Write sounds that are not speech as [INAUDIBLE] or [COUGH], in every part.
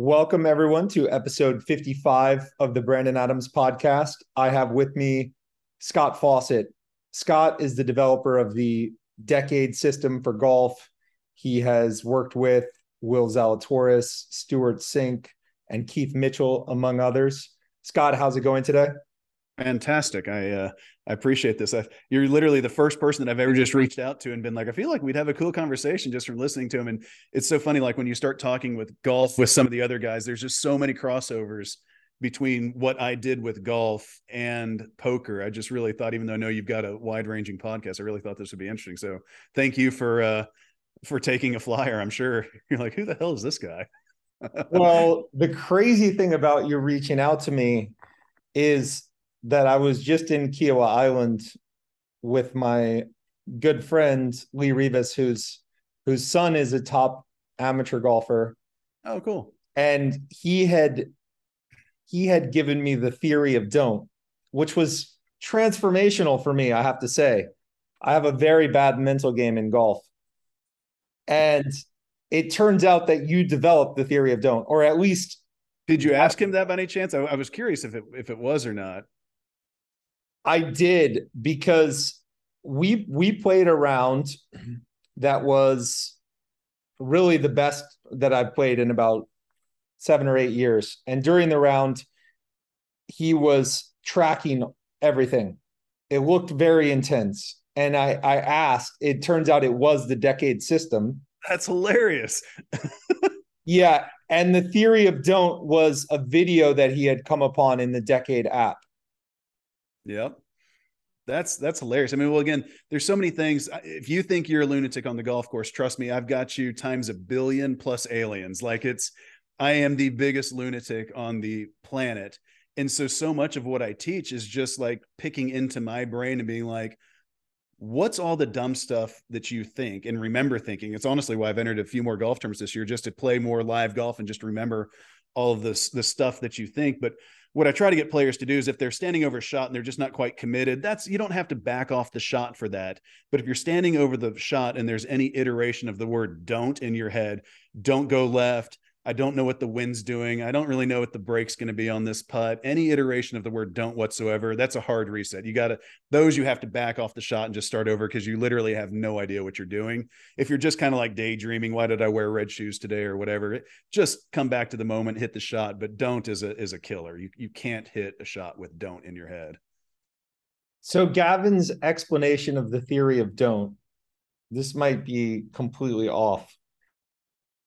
Welcome, everyone, to episode 55 of the Brandon Adams podcast. I have with me Scott Fawcett. Scott is the developer of the Decade system for golf. He has worked with Will Zalatoris, Stewart Cink, and Keith Mitchell, among others. Scott, how's it going today? Fantastic. I uh, I appreciate this. I, you're literally the first person that I've ever just reached out to and been like, I feel like we'd have a cool conversation just from listening to him. And it's so funny, like when you start talking with golf with some of the other guys, there's just so many crossovers between what I did with golf and poker. I just really thought, even though I know you've got a wide ranging podcast, I really thought this would be interesting. So thank you for uh for taking a flyer. I'm sure [LAUGHS] you're like, who the hell is this guy? [LAUGHS] well, the crazy thing about you reaching out to me is that I was just in Kiawah Island with my good friend Lee Rivas, whose whose son is a top amateur golfer. Oh, cool. And he had he had given me the theory of don't, which was transformational for me, I have to say. I have a very bad mental game in golf. And it turns out that you developed the theory of don't, or at least did you ask him that by any chance? I, I was curious if it if it was or not. I did because we we played a round that was really the best that I've played in about seven or eight years. And during the round, he was tracking everything. It looked very intense. And I, I asked, it turns out it was the decade system. That's hilarious. [LAUGHS] yeah. And the theory of don't was a video that he had come upon in the decade app. Yep. That's that's hilarious. I mean, well, again, there's so many things. If you think you're a lunatic on the golf course, trust me, I've got you times a billion plus aliens. Like it's, I am the biggest lunatic on the planet, and so so much of what I teach is just like picking into my brain and being like, what's all the dumb stuff that you think and remember thinking? It's honestly why I've entered a few more golf terms this year, just to play more live golf and just remember all of this the stuff that you think, but what I try to get players to do is if they're standing over a shot and they're just not quite committed, that's you don't have to back off the shot for that. But if you're standing over the shot and there's any iteration of the word don't in your head, don't go left, I don't know what the wind's doing. I don't really know what the break's going to be on this putt. Any iteration of the word don't whatsoever, that's a hard reset. You got to, those you have to back off the shot and just start over because you literally have no idea what you're doing. If you're just kind of like daydreaming, why did I wear red shoes today or whatever, just come back to the moment, hit the shot. But don't is a, is a killer. You, you can't hit a shot with don't in your head. So Gavin's explanation of the theory of don't, this might be completely off.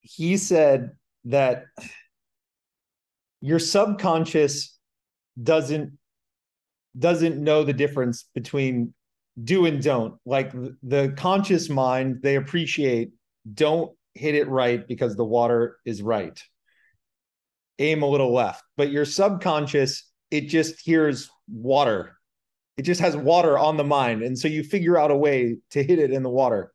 He said that your subconscious doesn't doesn't know the difference between do and don't. Like the conscious mind they appreciate don't hit it right because the water is right. Aim a little left. But your subconscious it just hears water. It just has water on the mind. And so you figure out a way to hit it in the water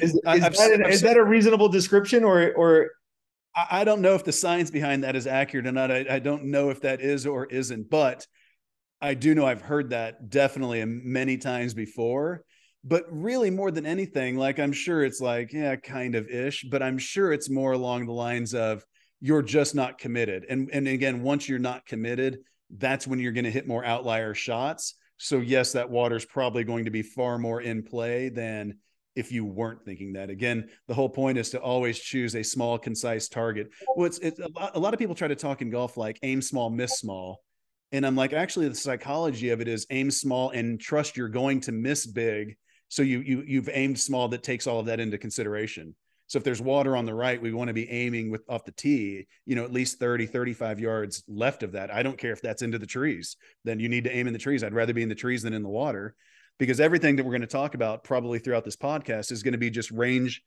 is, is, that, an, is that a reasonable description or or I don't know if the science behind that is accurate or not. I, I, don't know if that is or isn't, but I do know I've heard that definitely many times before. But really, more than anything, like I'm sure it's like, yeah, kind of ish, but I'm sure it's more along the lines of you're just not committed. And and again, once you're not committed, that's when you're going to hit more outlier shots. So yes, that water's probably going to be far more in play than if you weren't thinking that. Again, the whole point is to always choose a small, concise target. Well, it's, it's a, lot, a lot of people try to talk in golf like aim small, miss small. And I'm like, actually, the psychology of it is aim small and trust you're going to miss big. So you you you've aimed small that takes all of that into consideration. So if there's water on the right, we want to be aiming with off the tee, you know, at least 30, 35 yards left of that. I don't care if that's into the trees. Then you need to aim in the trees. I'd rather be in the trees than in the water because everything that we're going to talk about probably throughout this podcast is going to be just range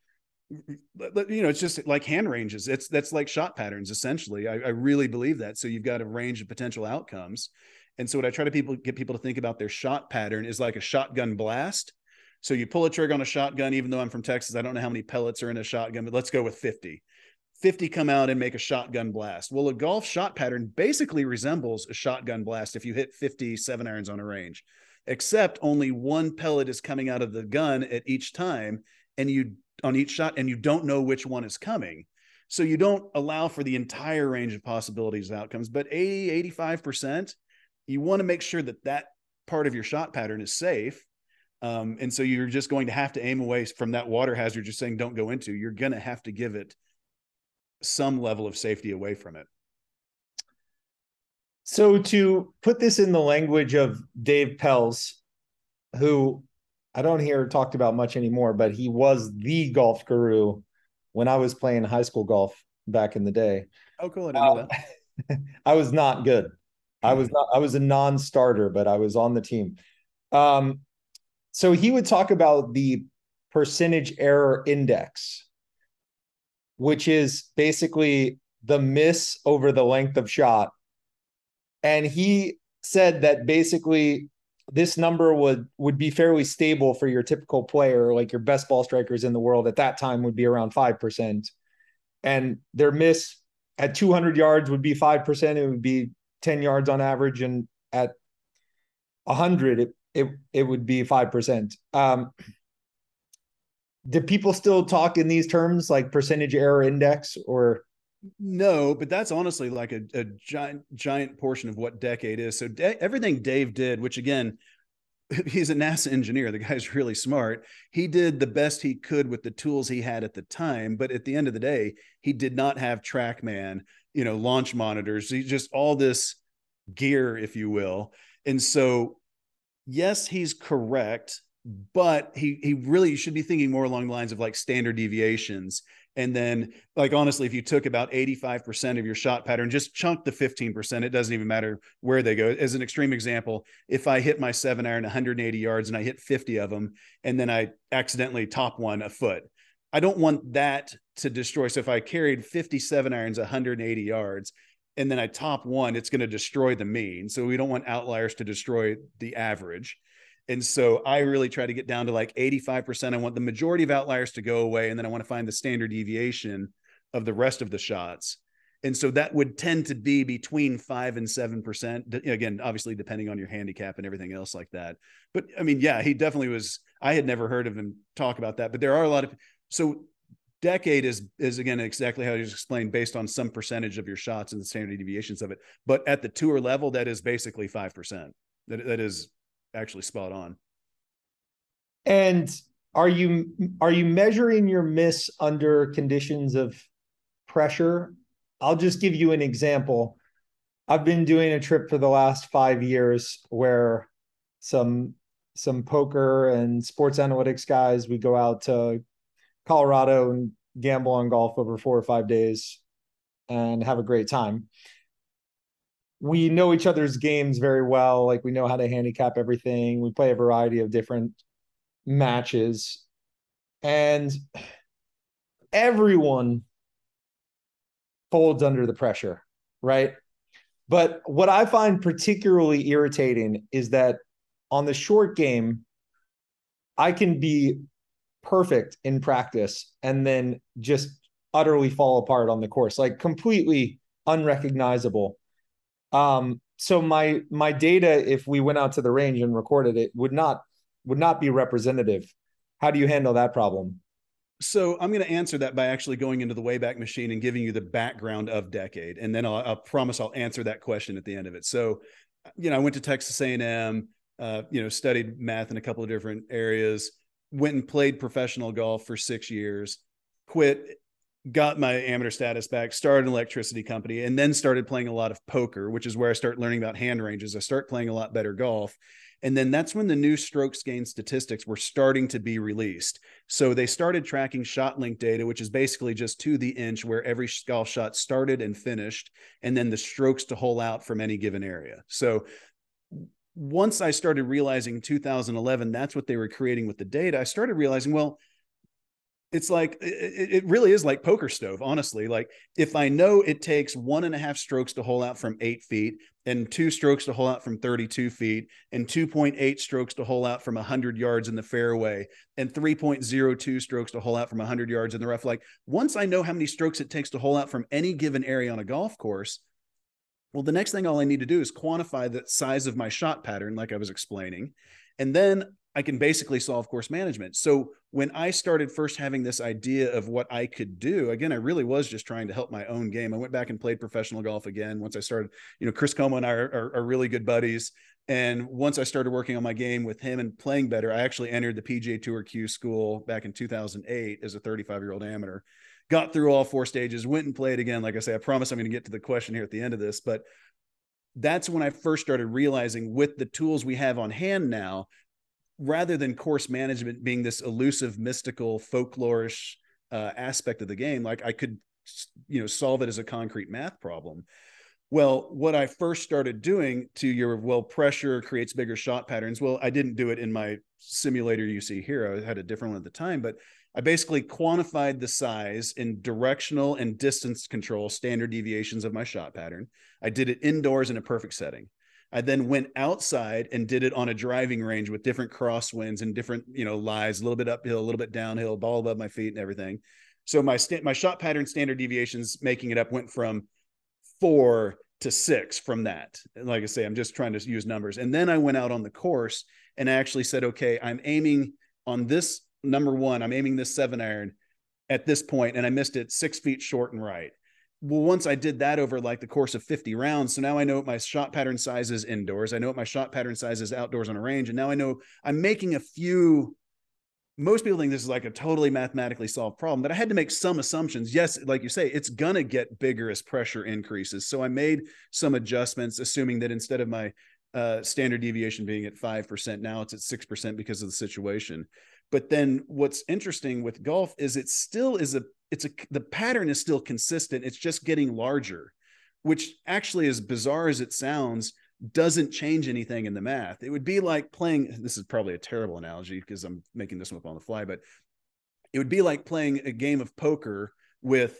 you know it's just like hand ranges. It's that's like shot patterns essentially. I, I, really believe that. So you've got a range of potential outcomes. And so what i try to people get people to think about their shot pattern is like a shotgun blast. So you pull a trigger on a shotgun even though i'm from texas i don't know how many pellets are in a shotgun but let's go with 50 50 come out and make a shotgun blast. Well a golf shot pattern basically resembles a shotgun blast if you hit 50 seven irons on a range except only one pellet is coming out of the gun at each time and you on each shot and you don't know which one is coming So you don't allow for the entire range of possibilities of outcomes, but 80, 85%, you want to make sure that that part of your shot pattern is safe. Um, and so you're just going to have to aim away from that water hazard you're saying don't go into. You're going to have to give it some level of safety away from it. So to put this in the language of Dave Pelz, who I don't hear talked about much anymore, but he was the golf guru when I was playing high school golf back in the day. Oh, cool! I know that. I was not good. I was not. I was a non-starter, but I was on the team. Um, so he would talk about the percentage error index, which is basically the miss over the length of shot. And he said that basically this number would would be fairly stable for your typical player, like your best ball strikers in the world at that time would be around five percent, and their miss at 200 yards would be five percent. It would be 10 yards on average, and at 100 it it it would be five percent. Um, do people still talk in these terms like percentage error index or no, but that's honestly like a, a giant giant portion of what decade is. So de- everything Dave did, which again, [LAUGHS] he's a NASA engineer. The guy's really smart. He did the best he could with the tools he had at the time. But at the end of the day, he did not have TrackMan, you know, launch monitors. He just all this gear, if you will. And so, yes, he's correct, but he he really should be thinking more along the lines of like standard deviations and then, like, honestly, if you took about 85% of your shot pattern, just chunk the 15%, it doesn't even matter where they go. As an extreme example, if I hit my seven iron 180 yards and I hit 50 of them, and then I accidentally top one a foot, I don't want that to destroy. So if I carried 57 irons 180 yards, and then I top one, it's going to destroy the mean. So we don't want outliers to destroy the average. And so I really try to get down to like 85%. I want the majority of outliers to go away. And then I want to find the standard deviation of the rest of the shots. And so that would tend to be between five and 7%. Again, obviously, depending on your handicap and everything else like that. But I mean, yeah, he definitely was. I had never heard of him talk about that. But there are a lot of. So decade is is again exactly how you just explained based on some percentage of your shots and the standard deviations of it but at the tour level that is basically 5% that, that is actually spot on. And are you are you measuring your miss under conditions of pressure? I'll just give you an example. I've been doing a trip for the last 5 years where some some poker and sports analytics guys we go out to Colorado and gamble on golf over 4 or 5 days and have a great time we know each other's games very well. Like we know how to handicap everything. We play a variety of different matches. And everyone folds under the pressure, right? But what I find particularly irritating is that on the short game, I can be perfect in practice and then just utterly fall apart on the course, like completely unrecognizable. Um, so my my data, if we went out to the range and recorded it, would not would not be representative. How do you handle that problem? So I'm going to answer that by actually going into the Wayback Machine and giving you the background of Decade, and then I'll, I'll promise I'll answer that question at the end of it. So, you know, I went to Texas A&M, uh, you know, studied math in a couple of different areas, went and played professional golf for six years, quit got my amateur status back, started an electricity company, and then started playing a lot of poker, which is where I start learning about hand ranges. I start playing a lot better golf. And then that's when the new strokes gain statistics were starting to be released. So they started tracking ShotLink data, which is basically just to the inch where every golf shot started and finished, and then the strokes to hole out from any given area. So once I started realizing 2011, that's what they were creating with the data, I started realizing, well, it's like it, really is like PokerStove honestly. Like if i know it takes one and a half strokes to hole out from eight feet and two strokes to hole out from 32 feet and 2.8 strokes to hole out from 100 yards in the fairway and 3.02 strokes to hole out from 100 yards in the rough like once i know how many strokes it takes to hole out from any given area on a golf course well the next thing all i need to do is quantify the size of my shot pattern like i was explaining and then I can basically solve course management. So when I started first having this idea of what I could do, again, I really was just trying to help my own game. I went back and played professional golf again. Once I started, you know, Chris Como and I are, are, are really good buddies. And once I started working on my game with him and playing better, I actually entered the PGA Tour Q school back in 2008 as a 35 year old amateur. Got through all four stages, went and played again. Like I say, I promise I'm going to get to the question here at the end of this, but that's when I first started realizing with the tools we have on hand now, rather than course management being this elusive, mystical, folklorish uh, aspect of the game, like I could, you know, solve it as a concrete math problem. Well, what I first started doing to your well, pressure creates bigger shot patterns. Well, I didn't do it in my simulator you see here. I had a different one at the time, but I basically quantified the size in directional and distance control standard deviations of my shot pattern. I did it indoors in a perfect setting. I then went outside and did it on a driving range with different crosswinds and different, you know, lies, a little bit uphill, a little bit downhill, ball above my feet and everything. So my my shot pattern standard deviations, making it up, went from four to six from that. Like I say, I'm just trying to use numbers. And then I went out on the course and I actually said, okay, I'm aiming on this number one. I'm aiming this seven iron at this point, and I missed it six feet short and right well, once I did that over like the course of 50 rounds, so now I know what my shot pattern size is indoors. I know what my shot pattern size is outdoors on a range. And now I know I'm making a few. Most people think this is like a totally mathematically solved problem, but I had to make some assumptions. Yes, like you say, it's going to get bigger as pressure increases. So I made some adjustments, assuming that instead of my uh, standard deviation being at 5%, now it's at 6% because of the situation. But then what's interesting with golf is it still is a it's a the pattern is still consistent. It's just getting larger which actually as bizarre as it sounds doesn't change anything in the math. It would be like playing this is probably a terrible analogy because i'm making this one up on the fly but it would be like playing a game of poker with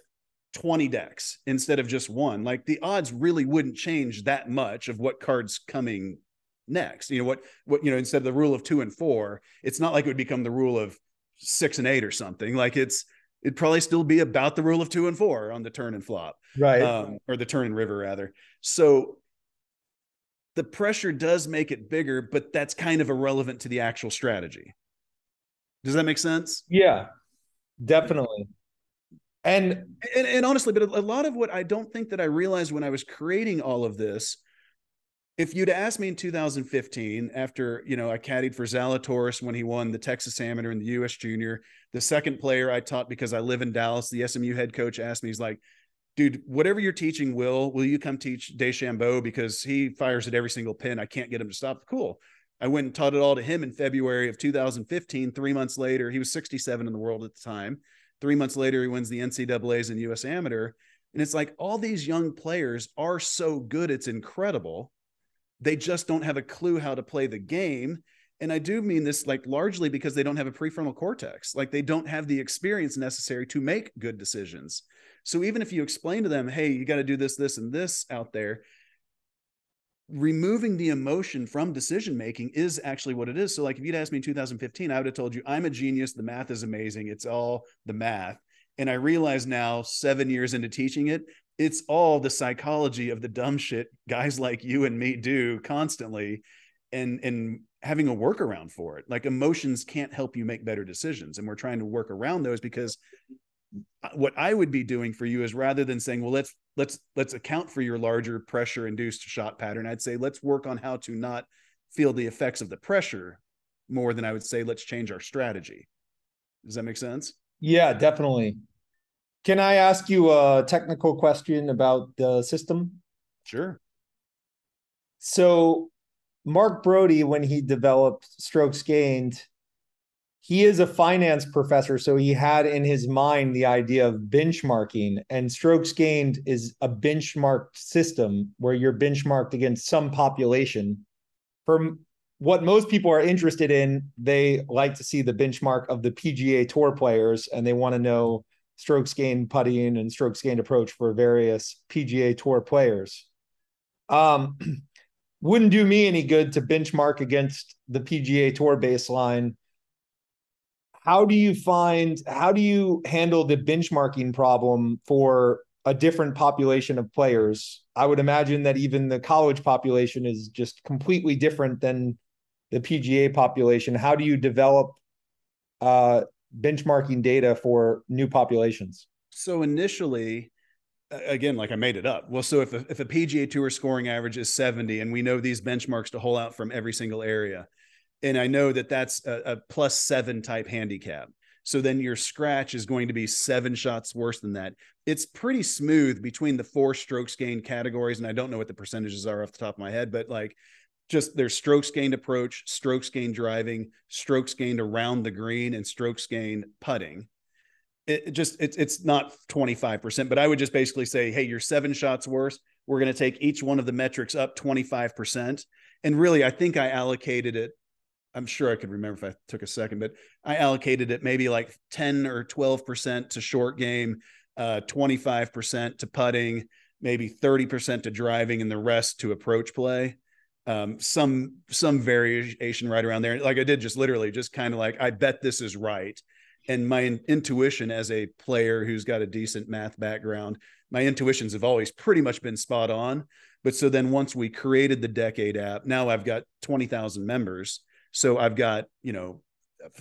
20 decks instead of just one. Like the odds really wouldn't change that much of what cards coming next you know what what you know instead of the rule of two and four it's not like it would become the rule of six and eight or something like it's it'd probably still be about the rule of two and four on the turn and flop, right? Um, or the turn and river rather. So the pressure does make it bigger, but that's kind of irrelevant to the actual strategy. Does that make sense? Yeah, definitely. And, and, and honestly, but a lot of what I don't think that I realized when I was creating all of this if you'd asked me in 2015, after you know I caddied for Zalatoris when he won the Texas Amateur and the U.S. Junior, the second player I taught because I live in Dallas, the SMU head coach asked me, he's like, "Dude, whatever you're teaching, Will, will you come teach DeChambeau because he fires at every single pin? I can't get him to stop." Cool. I went and taught it all to him in February of 2015. Three months later, he was 67 in the world at the time. Three months later, he wins the NCAA's and U.S. Amateur. And it's like all these young players are so good, it's incredible they just don't have a clue how to play the game. And I do mean this like largely because they don't have a prefrontal cortex. Like they don't have the experience necessary to make good decisions. So even if you explain to them, hey, you got to do this, this, and this out there, removing the emotion from decision making is actually what it is. So, like if you'd asked me in 2015, I would have told you, I'm a genius. The math is amazing. It's all the math. And I realize now, seven years into teaching it, it's all the psychology of the dumb shit guys like you and me do constantly and and having a workaround for it. Like emotions can't help you make better decisions and we're trying to work around those because what i would be doing for you is rather than saying well let's let's let's account for your larger pressure induced shot pattern i'd say let's work on how to not feel the effects of the pressure more than i would say let's change our strategy. Does that make sense? Yeah definitely can I ask you a technical question about the system? Sure. So, Mark Broadie, when he developed strokes gained, he is a finance professor. So, he had in his mind the idea of benchmarking, and strokes gained is a benchmarked system where you're benchmarked against some population. For what most people are interested in, they like to see the benchmark of the PGA Tour players and they want to know strokes gained putting and strokes gained approach for various PGA Tour players. Um, [CLEARS THROAT] wouldn't do me any good to benchmark against the PGA Tour baseline. How do you find, how do you handle the benchmarking problem for a different population of players? I would imagine that even the college population is just completely different than the PGA population, how do you develop uh, benchmarking data for new populations? So initially, again, like I made it up. Well, so if a, if a PGA Tour scoring average is 70, and we know these benchmarks to hole out from every single area, and I know that that's a, a plus seven type handicap. So then your scratch is going to be seven shots worse than that. It's pretty smooth between the four strokes gained categories. And I don't know what the percentages are off the top of my head, but like just there's strokes gained approach, strokes gained driving, strokes gained around the green, and strokes gained putting. It, just it's it's not 25%, but I would just basically say, hey, you're seven shots worse. We're going to take each one of the metrics up 25%. And really, I think I allocated it I'm sure I could remember if I took a second, but I allocated it maybe like 10 or 12% to short game, uh, 25% to putting, maybe 30% to driving, and the rest to approach play. Um, some some variation right around there. Like I did just literally just kind of like, I bet this is right. And my in- intuition as a player who's got a decent math background, my intuitions have always pretty much been spot on. But so then once we created the Decade app, now I've got 20,000 members so I've got, you know,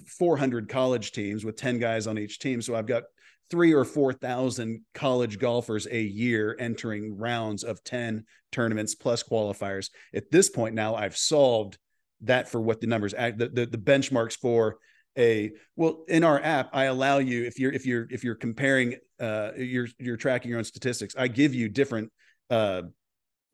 400 college teams with 10 guys on each team. So I've got three or 4,000 college golfers a year entering rounds of 10 tournaments plus qualifiers. At this point now, I've solved that for what the numbers act, the, the, the benchmarks for a well in our app i allow you if you're if you're if you're comparing uh you're you're tracking your own statistics i give you different uh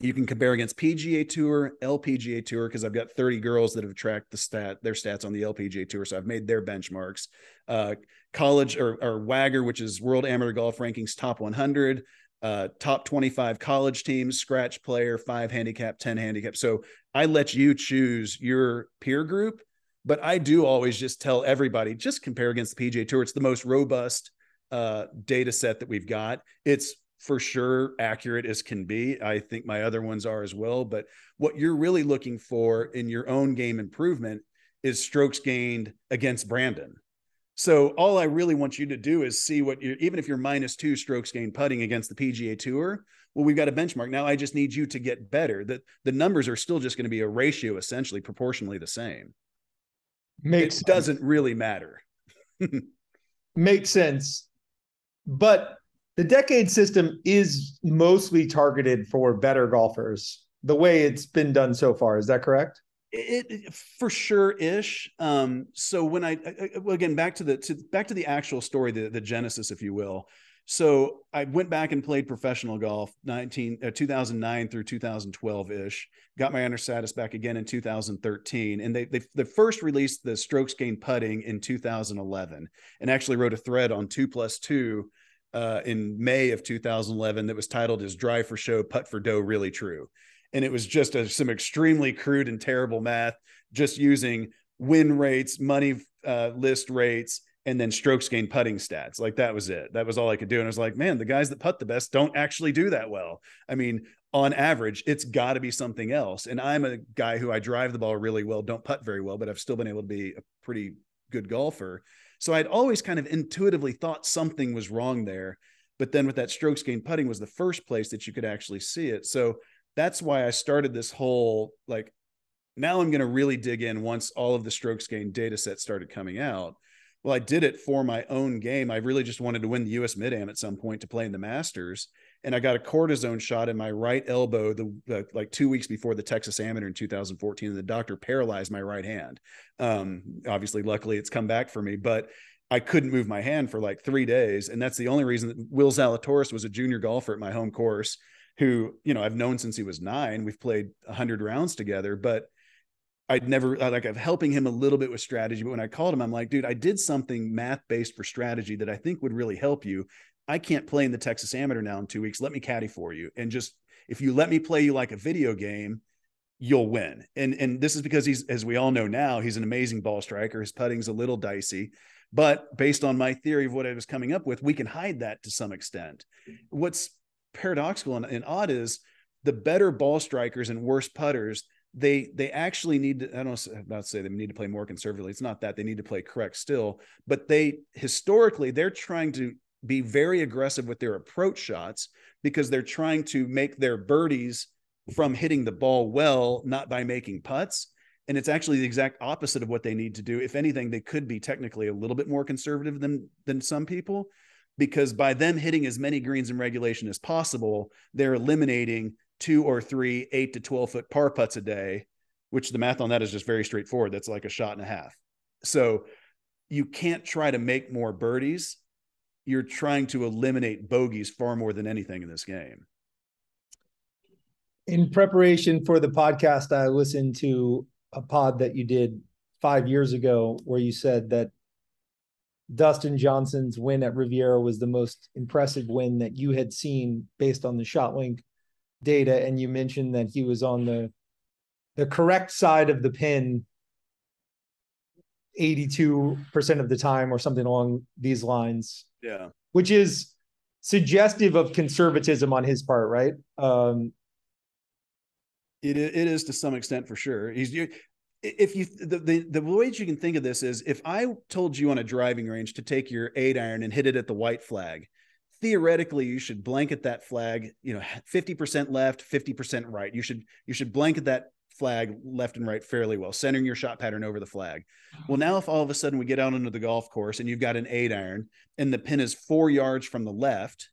you can compare against PGA Tour, LPGA Tour, because I've got 30 girls that have tracked the stat their stats on the LPGA Tour, so I've made their benchmarks. Uh, college or, or WAGR, which is World Amateur Golf Rankings Top 100, uh, top 25 college teams, scratch player, five handicap, 10 handicap. So I let you choose your peer group, but I do always just tell everybody just compare against the PGA Tour. It's the most robust uh, data set that we've got. It's for sure accurate as can be. I think my other ones are as well. But what you're really looking for in your own game improvement is strokes gained against Brandon. So all I really want you to do is see what you even if you're minus two strokes gained putting against the PGA Tour. Well, we've got a benchmark. Now I just need you to get better. That the numbers are still just going to be a ratio essentially proportionally the same. Makes it sense. doesn't really matter. [LAUGHS] Makes sense. But the decade system is mostly targeted for better golfers the way it's been done so far is that correct it, it for sure ish um so when I, I, again back to the to back to the actual story the, the genesis if you will. So i went back and played professional golf 19 uh, 2009 through 2012 ish got my under status back again in 2013 and they, they they first released the strokes gained putting in 2011 and actually wrote a thread on 2 plus 2 uh, in May of 2011 that was titled "Is Drive for Show, Putt for Dough Really True?" And it was just a, some extremely crude and terrible math, just using win rates, money uh, list rates, and then strokes gained putting stats. Like that was it. That was all I could do. And I was like, man, the guys that putt the best don't actually do that well. I mean, on average, it's got to be something else. And I'm a guy who I drive the ball really well, don't putt very well, but I've still been able to be a pretty good golfer. So I'd always kind of intuitively thought something was wrong there. But then with that strokes gained putting was the first place that you could actually see it. So that's why I started this whole like now I'm going to really dig in once all of the strokes gained data sets started coming out. Well, I did it for my own game. I really just wanted to win the US Mid Am at some point to play in the Masters and I got a cortisone shot in my right elbow the, the, like two weeks before the Texas Amateur in 2014, and the doctor paralyzed my right hand. Um, obviously, luckily, it's come back for me, but I couldn't move my hand for like three days, and that's the only reason that Will Zalatoris was a junior golfer at my home course, who you know I've known since he was nine. We've played a hundred rounds together, but I'd never like I'm helping him a little bit with strategy. But when I called him, I'm like, dude, I did something math based for strategy that I think would really help you. I can't play in the Texas Amateur now in two weeks. Let me caddy for you. And just if you let me play you like a video game, you'll win. And and this is because he's, as we all know now, he's an amazing ball striker. His putting's a little dicey. But based on my theory of what I was coming up with, we can hide that to some extent. What's paradoxical and, and odd is the better ball strikers and worse putters, they they actually need to, I don't about to say they need to play more conservatively. It's not that they need to play correct still, but they historically they're trying to be very aggressive with their approach shots because they're trying to make their birdies from hitting the ball well, not by making putts. and it's actually the exact opposite of what they need to do if anything they could be technically a little bit more conservative than than some people because by them hitting as many greens in regulation as possible they're eliminating two or three eight to 12 foot par putts a day which the math on that is just very straightforward. That's like a shot and a half. So you can't try to make more birdies. You're trying to eliminate bogeys far more than anything in this game. In preparation for the podcast i listened to a pod that you did five years ago where you said that Dustin Johnson's win at Riviera was the most impressive win that you had seen based on the ShotLink data, and you mentioned that he was on the the correct side of the pin 82% of the time or something along these lines. Yeah. Which is suggestive of conservatism on his part, right? Um, it it is to some extent for sure. He's if you the, the the way that you can think of this is if I told you on a driving range to take your eight iron and hit it at the white flag, theoretically you should blanket that flag, you know, 50% left, 50% right. You should you should blanket that flag left and right fairly well, centering your shot pattern over the flag. Oh. Well, now if all of a sudden we get out onto the golf course and you've got an eight iron and the pin is four yards from the left,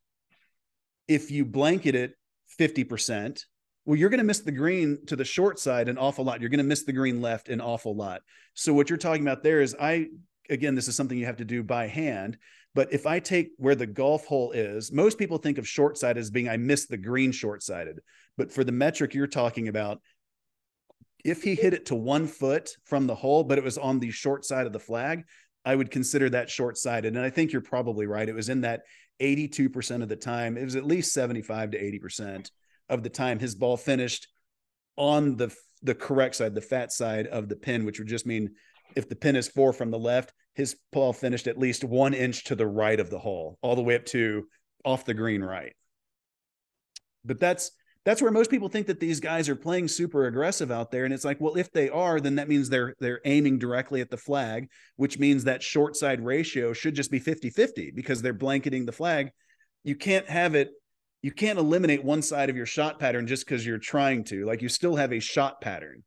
if you blanket it 50%, well, you're going to miss the green to the short side an awful lot. You're going to miss the green left an awful lot. So what you're talking about there is I again, this is something you have to do by hand. But if I take where the golf hole is, most people think of short side as being I miss the green short sided. But for the metric you're talking about, if he hit it to one foot from the hole, but it was on the short side of the flag, I would consider that short sided. And I think you're probably right. It was in that 82% of the time. It was at least 75 to 80% of the time his ball finished on the the correct side, the fat side of the pin, which would just mean if the pin is four from the left, his ball finished at least one inch to the right of the hole, all the way up to off the green right. But that's that's where most people think that these guys are playing super aggressive out there and it's like well if they are then that means they're they're aiming directly at the flag which means that short side ratio should just be 50-50 because they're blanketing the flag you can't have it you can't eliminate one side of your shot pattern just because you're trying to. Like you still have a shot pattern.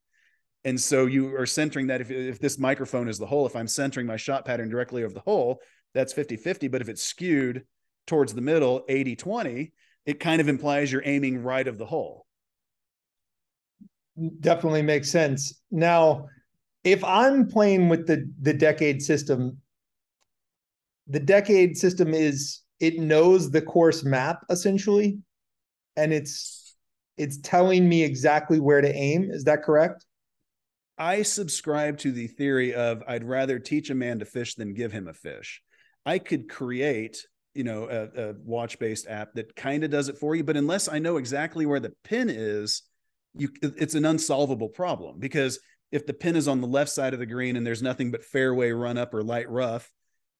And so you are centering that if, if this microphone is the hole, if I'm centering my shot pattern directly over the hole, that's 50 50. But if it's skewed towards the middle, 80 20, it kind of implies you're aiming right of the hole. Definitely makes sense. Now, if I'm playing with the the decade system, the decade system is it knows the course map essentially and it's it's telling me exactly where to aim. Is that correct? I subscribe to the theory of i'd rather teach a man to fish than give him a fish. I could create you know a, a watch based app that kind of does it for you but unless i know exactly where the pin is you it's an unsolvable problem because if the pin is on the left side of the green and there's nothing but fairway run up or light rough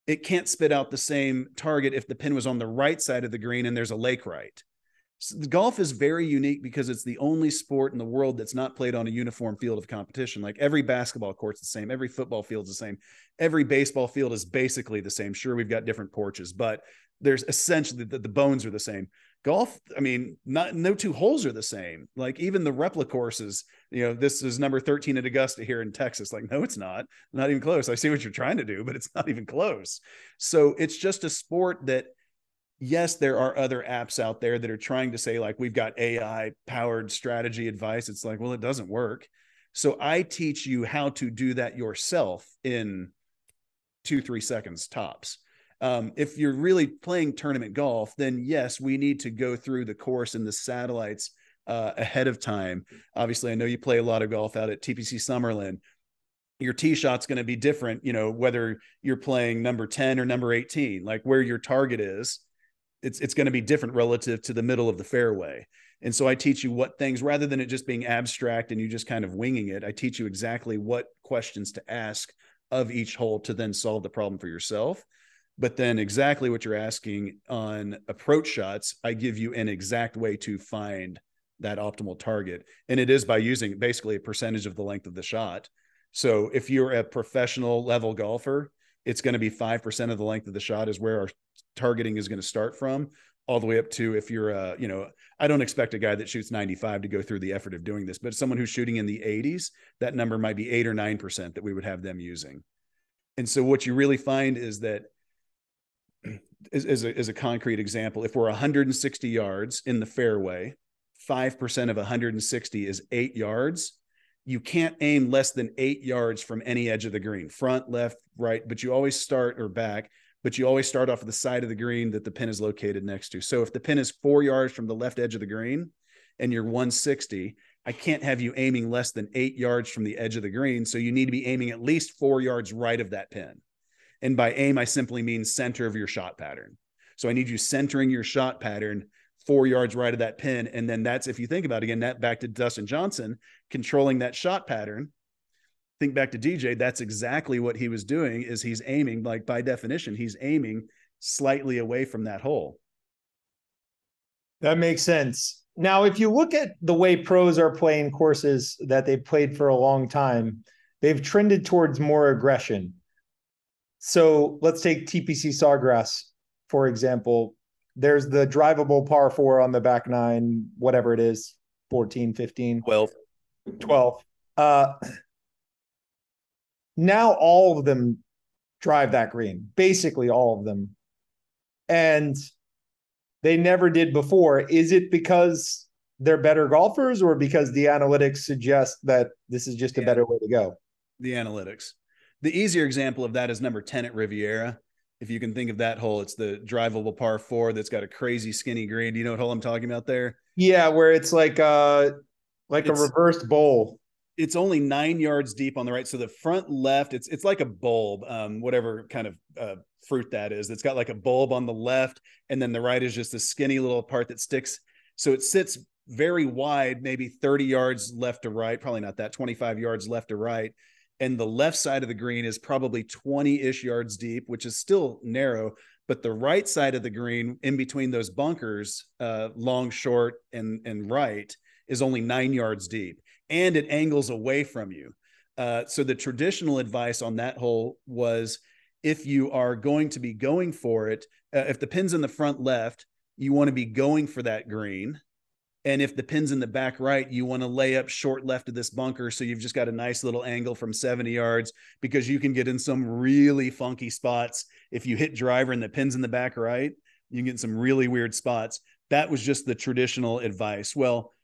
it can't spit out the same target if the pin was on the right side of the green and there's a lake right. So golf is very unique because it's the only sport in the world that's not played on a uniform field of competition. Like every basketball court's the same, every football field's the same, every baseball field is basically the same. Sure, we've got different porches, but there's essentially the, the bones are the same golf i mean not no two holes are the same like even the replica courses you know this is number 13 at augusta here in texas. Like no it's not. Not even close. I see what you're trying to do but it's not even close. So it's just a sport that yes there are other apps out there that are trying to say like we've got ai powered strategy advice. It's like well it doesn't work. So i teach you how to do that yourself in two three seconds tops. Um, if you're really playing tournament golf, then yes, we need to go through the course and the satellites uh, ahead of time. Obviously, I know you play a lot of golf out at TPC Summerlin. Your tee shot's going to be different, you know, whether you're playing number 10 or number 18, like where your target is, it's it's going to be different relative to the middle of the fairway. And so I teach you what things rather than it just being abstract and you just kind of winging it, I teach you exactly what questions to ask of each hole to then solve the problem for yourself. But then exactly what you're asking on approach shots, I give you an exact way to find that optimal target. And it is by using basically a percentage of the length of the shot. So if you're a professional level golfer, it's going to be 5% of the length of the shot is where our targeting is going to start from. all the way up to if you're uh, you know, I don't expect a guy that shoots 95 to go through the effort of doing this, but someone who's shooting in the 80s, that number might be eight or nine percent that we would have them using. And so what you really find is that [CLEARS THROAT] as, as, a, as a concrete example, if we're 160 yards in the fairway, 5% of 160 is eight yards. You can't aim less than eight yards from any edge of the green, front, left, right, but you always start or back, but you always start off the side of the green that the pin is located next to. So if the pin is four yards from the left edge of the green and you're 160, I can't have you aiming less than eight yards from the edge of the green. So you need to be aiming at least four yards right of that pin. And by aim, I simply mean center of your shot pattern. So I need you centering your shot pattern four yards right of that pin. And then that's, if you think about it, again, that back to Dustin Johnson controlling that shot pattern. Think back to DJ. That's exactly what he was doing is he's aiming, like by definition, he's aiming slightly away from that hole. That makes sense. Now, if you look at the way pros are playing courses that they've played for a long time, they've trended towards more aggression. So let's take TPC Sawgrass, for example. There's the drivable par four on the back nine, whatever it is, 14, 15, 12. 12. Uh, now all of them drive that green, basically all of them. And they never did before. Is it because they're better golfers or because the analytics suggest that this is just a yeah. better way to go? The analytics. The easier example of that is number 10 at Riviera. If you can think of that hole, it's the drivable par four that's got a crazy skinny green. Do you know what hole I'm talking about there? Yeah, where it's like uh like it's, a reversed bowl. It's only nine yards deep on the right. So the front left, it's it's like a bulb, um, whatever kind of uh, fruit that is. It's got like a bulb on the left, and then the right is just a skinny little part that sticks. So it sits very wide, maybe 30 yards left to right, probably not that, 25 yards left to right and the left side of the green is probably 20 ish yards deep, which is still narrow. But the right side of the green, in between those bunkers, uh, long, short, and and right, is only nine yards deep, and it angles away from you. Uh, so the traditional advice on that hole was, if you are going to be going for it, uh, if the pin's in the front left, you want to be going for that green and if the pin's in the back right, you want to lay up short left of this bunker. So you've just got a nice little angle from 70 yards because you can get in some really funky spots. If you hit driver and the pin's in the back right, you can get some really weird spots. That was just the traditional advice. Well,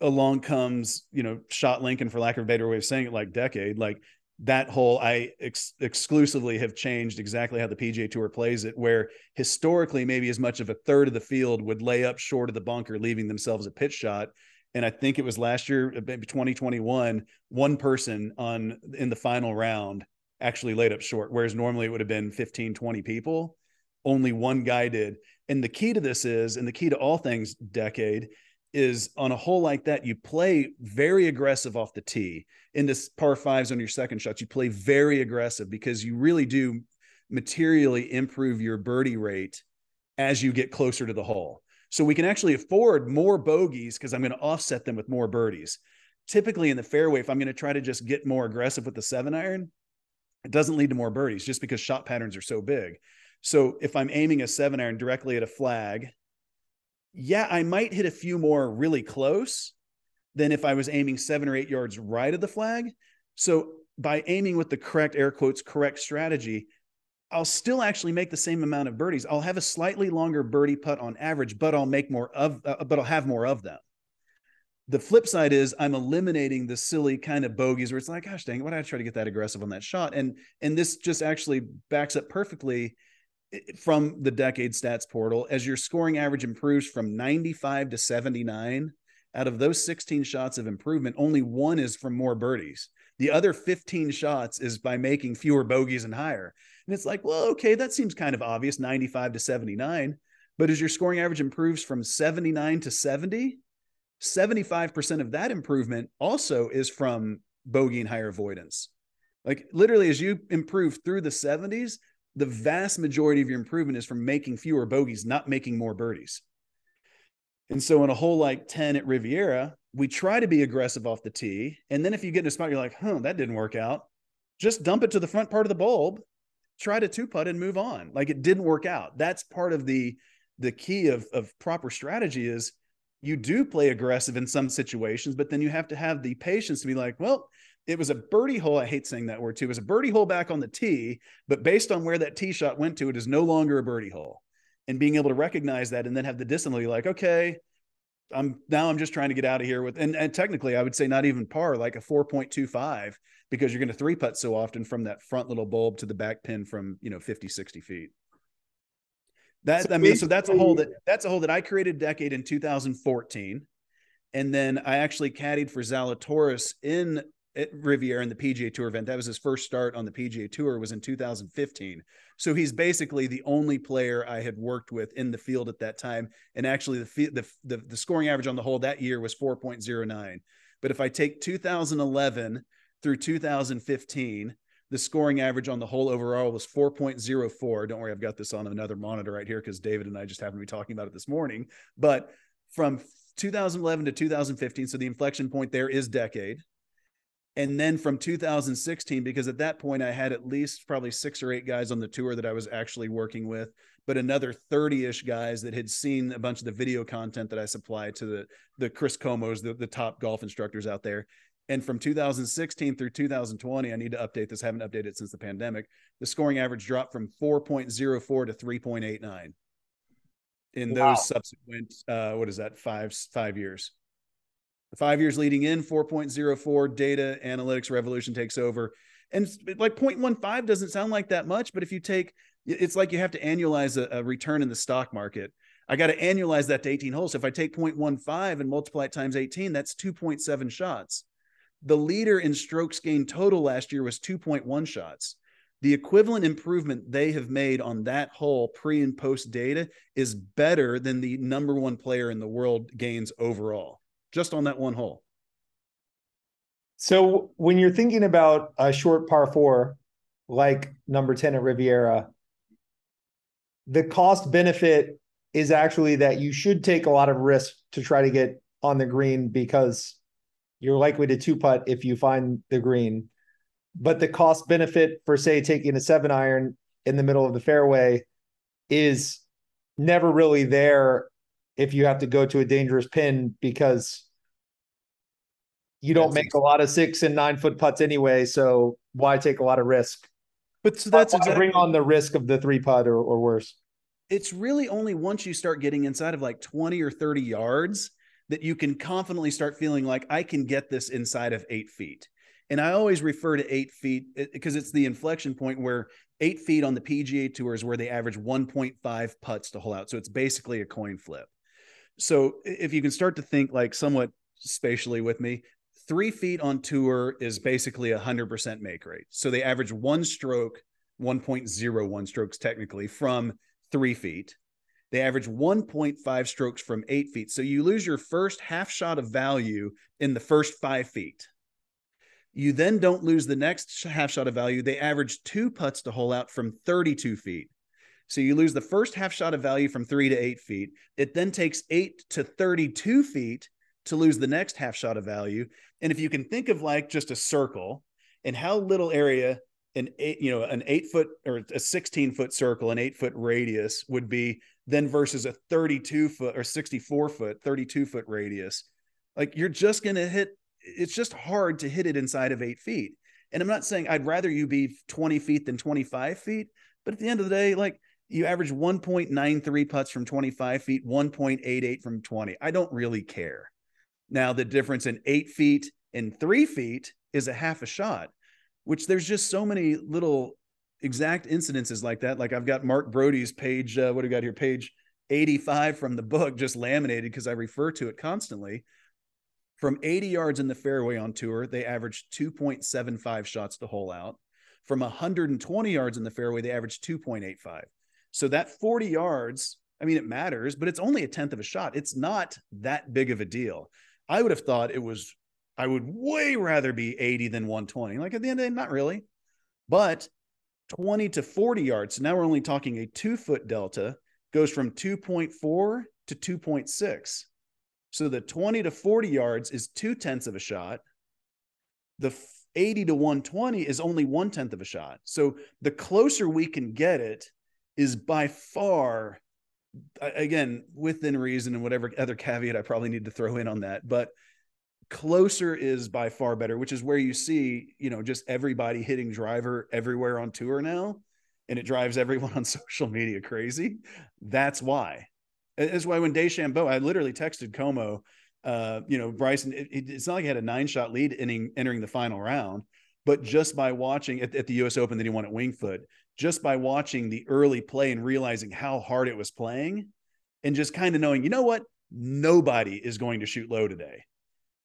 along comes, you know, shot Lincoln, for lack of a better way of saying it, like decade. Like that whole I ex- exclusively have changed exactly how the PGA Tour plays it, where historically maybe as much of a third of the field would lay up short of the bunker, leaving themselves a pitch shot. And I think it was last year, uh, maybe 2021, one person on in the final round actually laid up short, whereas normally it would have been 15, 20 people. Only one guy did. And the key to this is, and the key to all things decade is on a hole like that, you play very aggressive off the tee. Into par fives on your second shots, you play very aggressive because you really do materially improve your birdie rate as you get closer to the hole. So we can actually afford more bogeys because I'm going to offset them with more birdies. Typically in the fairway, if I'm going to try to just get more aggressive with the seven iron, it doesn't lead to more birdies just because shot patterns are so big. So if I'm aiming a seven iron directly at a flag yeah, I might hit a few more really close than if I was aiming seven or eight yards right of the flag. So by aiming with the correct air quotes correct strategy, I'll still actually make the same amount of birdies. I'll have a slightly longer birdie putt on average, but I'll make more of, uh, but I'll have more of them. The flip side is I'm eliminating the silly kind of bogeys where it's like, gosh dang, why did I try to get that aggressive on that shot? And and this just actually backs up perfectly from the decade stats portal as your scoring average improves from 95 to 79 out of those 16 shots of improvement only one is from more birdies. The other 15 shots is by making fewer bogeys and higher. And it's like well okay that seems kind of obvious 95 to 79 but as your scoring average improves from 79 to 70 75% of that improvement also is from bogey and higher avoidance. Like literally as you improve through the 70s the vast majority of your improvement is from making fewer bogeys, not making more birdies. And so in a hole like 10 at Riviera, we try to be aggressive off the tee. And then if you get in a spot, you're like, huh, that didn't work out. Just dump it to the front part of the bulb, try to two putt and move on. Like it didn't work out. That's part of the the key of of proper strategy is you do play aggressive in some situations, but then you have to have the patience to be like, well, it was a birdie hole. I hate saying that word too. It was a birdie hole back on the tee, but based on where that tee shot went to, it is no longer a birdie hole. And being able to recognize that and then have the discipline, like, okay, I'm now I'm just trying to get out of here with and, and technically I would say not even par, like a 4.25, because you're going to three putt so often from that front little bulb to the back pin from you know 50, 60 feet. That so I mean, so that's a hole that that's a hole that I created decade in 2014. And then I actually caddied for Zalatoris in at Riviera in the PGA Tour event. That was his first start on the PGA Tour was in 2015. So he's basically the only player I had worked with in the field at that time. And actually, the the the, the scoring average on the hole that year was 4.09. But if I take 2011 through 2015, the scoring average on the whole overall was 4.04. Don't worry, I've got this on another monitor right here because David and I just happened to be talking about it this morning. But from 2011 to 2015, so the inflection point there is decade and then from 2016 because at that point i had at least probably six or eight guys on the tour that i was actually working with but another 30ish guys that had seen a bunch of the video content that i supplied to the the chris comos the, the top golf instructors out there. And from 2016 through 2020 i need to update this. I haven't updated since the pandemic. The scoring average dropped from 4.04 to 3.89 in wow. those subsequent uh, what is that? Five five years five years leading in, 4.04 data analytics revolution takes over. And like 0.15 doesn't sound like that much, but if you take it's like you have to annualize a, a return in the stock market. I got to annualize that to 18 holes. So if I take 0.15 and multiply it times 18, that's 2.7 shots. The leader in strokes gained total last year was 2.1 shots. The equivalent improvement they have made on that hole pre and post data is better than the number one player in the world gains overall just on that one hole. So when you're thinking about a short par four, like number 10 at Riviera, the cost benefit is actually that you should take a lot of risk to try to get on the green because you're likely to two putt if you find the green. But the cost benefit for, say, taking a seven iron in the middle of the fairway is never really there if you have to go to a dangerous pin because you don't make a lot of six and nine foot putts anyway. So why take a lot of risk? But so that's exactly bring on the risk of the three putt or, or worse. It's really only once you start getting inside of like 20 or 30 yards that you can confidently start feeling like I can get this inside of eight feet. And I always refer to eight feet eh, because it's the inflection point where eight feet on the PGA Tour is where they average 1.5 putts to hole out. So it's basically a coin flip. So if you can start to think like somewhat spatially with me, three feet on tour is basically a hundred percent make rate. So they average one stroke, 1.01 strokes technically from three feet. They average 1.5 strokes from eight feet. So you lose your first half shot of value in the first five feet. You then don't lose the next half shot of value. They average two putts to hole out from 32 feet. So you lose the first half shot of value from three to eight feet. It then takes eight to 32 feet to lose the next half shot of value. And if you can think of like just a circle and how little area an eight, you know, an eight foot or a 16 foot circle, an eight foot radius would be then versus a 32 foot or 64 foot, 32 foot radius, like you're just going to hit, it's just hard to hit it inside of eight feet. And I'm not saying I'd rather you be 20 feet than 25 feet, but at the end of the day, like you average 1.93 putts from 25 feet, 1.88 from 20. I don't really care. Now, the difference in eight feet and three feet is a half a shot, which there's just so many little exact incidences like that. Like I've got Mark Broadie's page, uh, what do we got here? Page 85 from the book, just laminated because I refer to it constantly. From 80 yards in the fairway on tour, they averaged 2.75 shots to hole out. From 120 yards in the fairway, they averaged 2.85. So that 40 yards, I mean, it matters, but it's only a tenth of a shot. It's not that big of a deal. I would have thought it was, I would way rather be 80 than 120. Like at the end of the day, not really. But 20 to 40 yards. Now we're only talking a two foot delta goes from 2.4 to 2.6. So the 20 to 40 yards is two tenths of a shot. The 80 to 120 is only one tenth of a shot. So the closer we can get it is by far again, within reason and whatever other caveat I probably need to throw in on that, but closer is by far better, which is where you see, you know, just everybody hitting driver everywhere on tour now. And it drives everyone on [LAUGHS] social media crazy. That's why. That's why when DeChambeau, I literally texted Como, uh, you know, Bryson, it, it's not like he had a nine shot lead inning, entering the final round, but just by watching at, at the US Open that he won at Winged Foot, just by watching the early play and realizing how hard it was playing and just kind of knowing, you know what? Nobody is going to shoot low today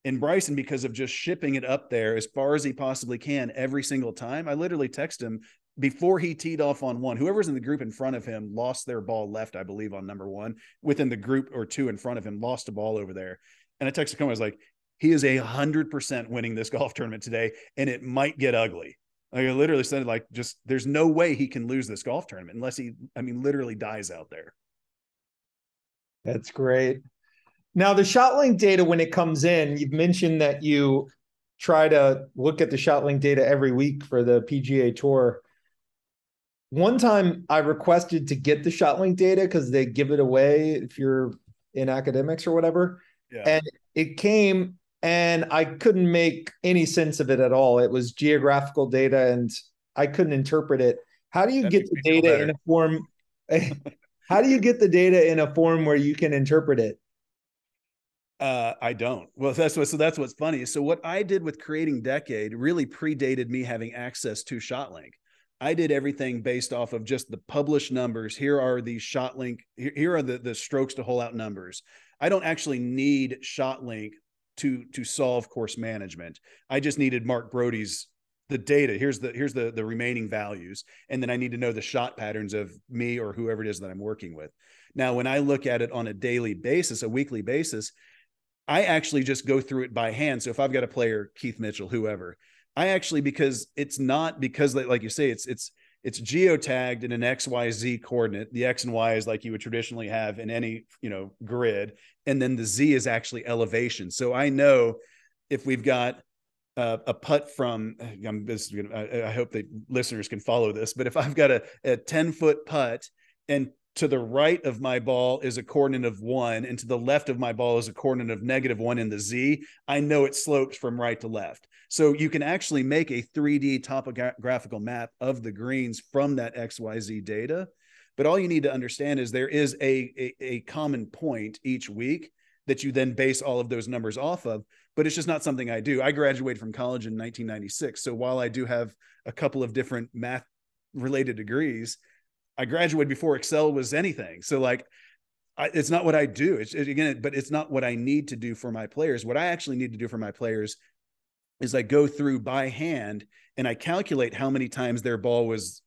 and Bryson, because of just shipping it up there as far as he possibly can every single time, I literally text him before he teed off on one. Whoever's in the group in front of him lost their ball left, I believe, on number one. Within the group or two in front of him, lost a ball over there. And I texted him, I was like, he is a hundred percent winning this [LAUGHS] golf tournament today, and it might get ugly. Like I literally said, like, just there's no way he can lose this golf tournament unless he, I mean, literally dies out there. That's great. Now, the ShotLink data, when it comes in, you've mentioned that you try to look at the ShotLink data every week for the PGA Tour. One time I requested to get the ShotLink data because they give it away if you're in academics or whatever. Yeah. And it came and I couldn't make any sense of it at all. It was geographical data and I couldn't interpret it. How do you that get the data in a form? [LAUGHS] how do you get the data in a form where you can interpret it? Uh, I don't. Well, that's what. So that's what's funny. So what I did with creating Decade really predated me having access to ShotLink. I did everything based off of just the published numbers. Here are the ShotLink. Here are the the strokes to hole out numbers. I don't actually need ShotLink to to solve course management. I just needed Mark Broadie's the data. Here's the here's the the remaining values, and then I need to know the shot patterns of me or whoever it is that I'm working with. Now, when I look at it on a daily basis, a weekly basis, I actually just go through it by hand. So if I've got a player, Keith Mitchell, whoever, I actually because it's not because like you say, it's it's it's geotagged in an XYZ coordinate. The X and Y is like you would traditionally have in any, you know, grid. And then the Z is actually elevation. So I know if we've got uh, a putt from, I'm this, I, I hope that listeners can follow this, but if I've got a 10 foot putt and to the right of my ball is a coordinate of one, and to the left of my ball is a coordinate of negative one in the Z, I know it slopes from right to left. So you can actually make a 3D topographical map of the greens from that XYZ data. But all you need to understand is there is a, a, a common point each week that you then base all of those numbers off of. But it's just not something I do. I graduated from college in 1996. So while I do have a couple of different math related degrees, I graduated before Excel was anything. So like, I, it's not what I do. It's it, again, but it's not what I need to do for my players. What I actually need to do for my players is I go through by hand and I calculate how many times their ball was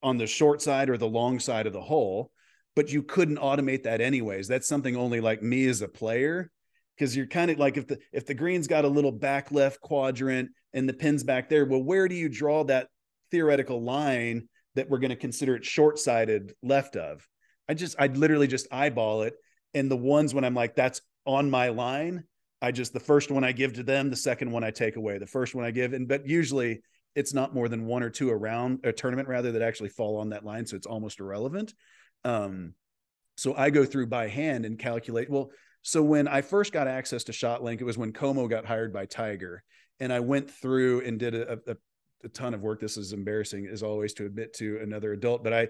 on the short side or the long side of the hole. But you couldn't automate that anyways. That's something only like me as a player because you're kind of like if the if the green's got a little back left quadrant and the pin's back there well where do you draw that theoretical line that we're going to consider it short-sighted left of. I just I literally just eyeball it and the ones when I'm like that's on my line, I just the first one I give to them, the second one I take away. The first one I give and but usually it's not more than one or two around a tournament rather that actually fall on that line so it's almost irrelevant. Um so I go through by hand and calculate well so when I first got access to ShotLink, it was when Como got hired by Tiger, and I went through and did a, a, a ton of work. This is embarrassing as always to admit to another adult, but I,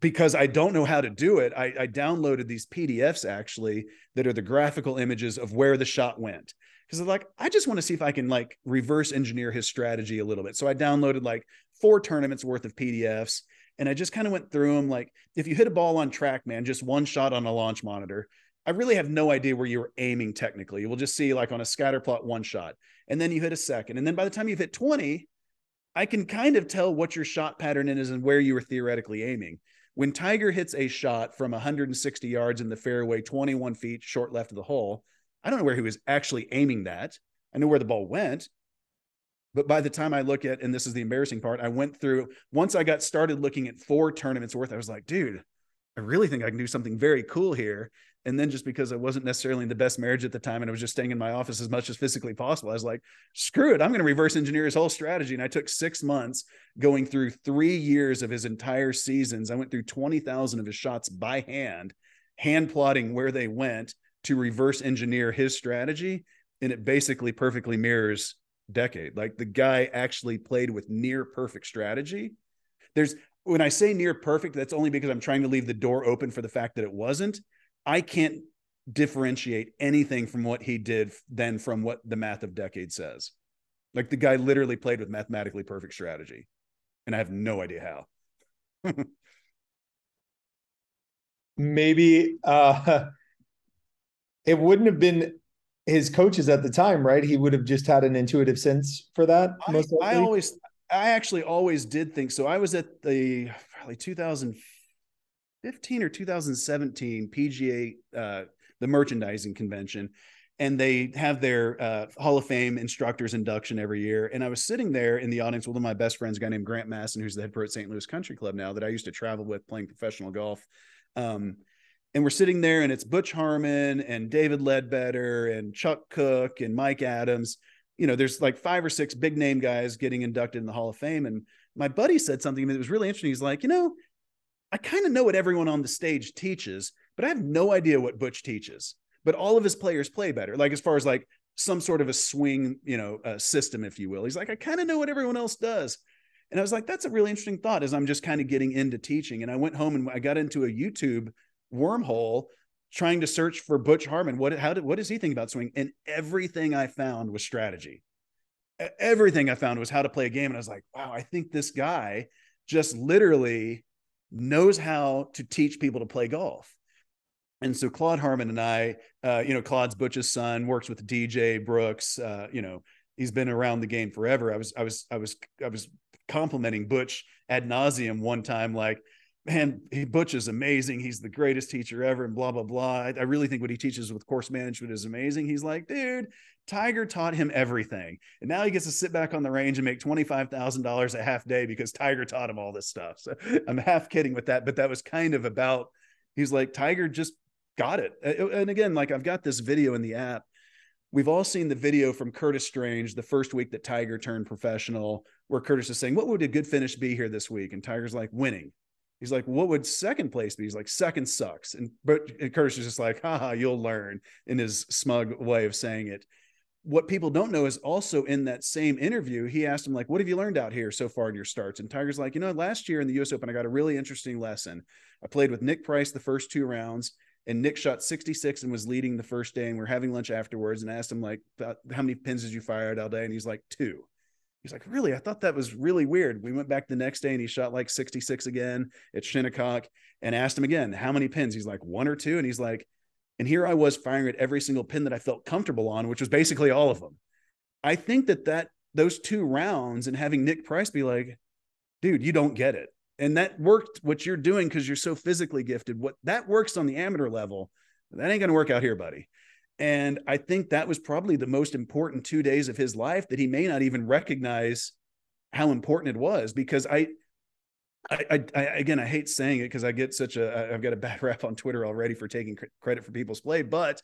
because I don't know how to do it, I, I downloaded these PDFs actually that are the graphical images of where the shot went. Because like, I just want to see if I can like reverse engineer his strategy a little bit. So I downloaded like four tournaments worth of PDFs and I just kind of went through them. Like, if you hit a ball on track, man, just one shot on a launch monitor, I really have no idea where you were aiming technically. You will just see like on a scatter plot one shot, and then you hit a second, and then by the time you've hit 20, I can kind of tell what your shot pattern is and where you were theoretically aiming. When Tiger hits a shot from 160 yards in the fairway, 21 feet short left of the hole, I don't know where he was actually aiming that. I know where the ball went. But by the time I look at, and this is the embarrassing part, I went through, once I got started looking at four tournaments worth, I was like, dude, I really think I can do something very cool here. And then just because I wasn't necessarily in the best marriage at the time and I was just staying in my office as much as physically possible, I was like, screw it. I'm going to reverse engineer his whole strategy. And I took six months going through three years of his entire seasons. I went through 20,000 of his shots by hand, hand plotting where they went to reverse engineer his strategy. And it basically perfectly mirrors decade. Like the guy actually played with near perfect strategy. There's when I say near perfect, that's only because I'm trying to leave the door open for the fact that it wasn't. I can't differentiate anything from what he did then from what the math of decade says. Like the guy literally played with mathematically perfect strategy. And I have no idea how. [LAUGHS] Maybe uh [LAUGHS] it wouldn't have been his coaches at the time, right? He would have just had an intuitive sense for that. I, I always, I actually always did think so. I was at the probably 2015 or 2017 PGA, uh, the merchandising convention, and they have their uh, Hall of Fame instructors induction every year. And I was sitting there in the audience with one of my best friends, a guy named Grant Masson, who's the head pro at St. Louis Country Club now, that I used to travel with playing professional golf. Um, and we're sitting there and it's Butch Harmon and David Leadbetter and Chuck Cook and Mike Adams. You know, there's like five or six big name guys getting inducted in the Hall of Fame. And my buddy said something that was really interesting. He's like, you know, I kind of know what everyone on the stage teaches, but I have no idea what Butch teaches. But all of his players play better, like as far as like some sort of a swing, you know, uh, system, if you will. He's like, I kind of know what everyone else does. And I was like, that's a really interesting thought as I'm just kind of getting into teaching. And I went home and I got into a YouTube wormhole trying to search for Butch Harmon. What how did what does he think about swing? And everything I found was strategy. Everything I found was how to play a game. And I was like, wow, I think this guy just literally knows how to teach people to play golf. And so Claude Harmon and I, uh, you know, Claude's Butch's son, works with DJ Brooks. Uh, you know, he's been around the game forever. I was, I was, I was, I was complimenting Butch ad nauseum one time, like, man, he, Butch is amazing. He's the greatest teacher ever, and blah blah blah. I, I, really think what he teaches with course management is amazing. He's like, dude, Tiger taught him everything, and now he gets to sit back on the range and make twenty five thousand dollars a half day because Tiger taught him all this stuff. So I'm half kidding with that, but that was kind of about. He's like, Tiger just got it, and again, like I've got this video in the app. We've all seen the video from Curtis Strange the first week that Tiger turned professional, where Curtis is saying, What would a good finish be here this week? And Tiger's like, Winning. He's like, what would second place be? He's like, second sucks. And but and Curtis is just like, haha, you'll learn in his smug way of saying it. What people don't know is also in that same interview, he asked him, like, what have you learned out here so far in your starts? And Tiger's like, you know, last year in the US Open, I got a really interesting lesson. I played with Nick Price the first two rounds, and Nick shot 66 and was leading the first day. And we are having lunch afterwards and I asked him, like, how many pins did you fire out all day? And he's like, two. He's like, really? I thought that was really weird. We went back the next day and he shot like 66 again at Shinnecock and asked him again, how many pins? He's like, one or two. And he's like, and here I was firing at every single pin that I felt comfortable on, which was basically all of them. I think that that those two rounds and having Nick Price be like, dude, you don't get it. And that worked what you're doing because you're so physically gifted. What that works on the amateur level, that ain't going to work out here, buddy. And I think that was probably the most important two days of his life that he may not even recognize how important it was because I, I, I, again, I hate saying it because I get such a, I've got a bad [LAUGHS] rap on Twitter already for taking credit for people's play, but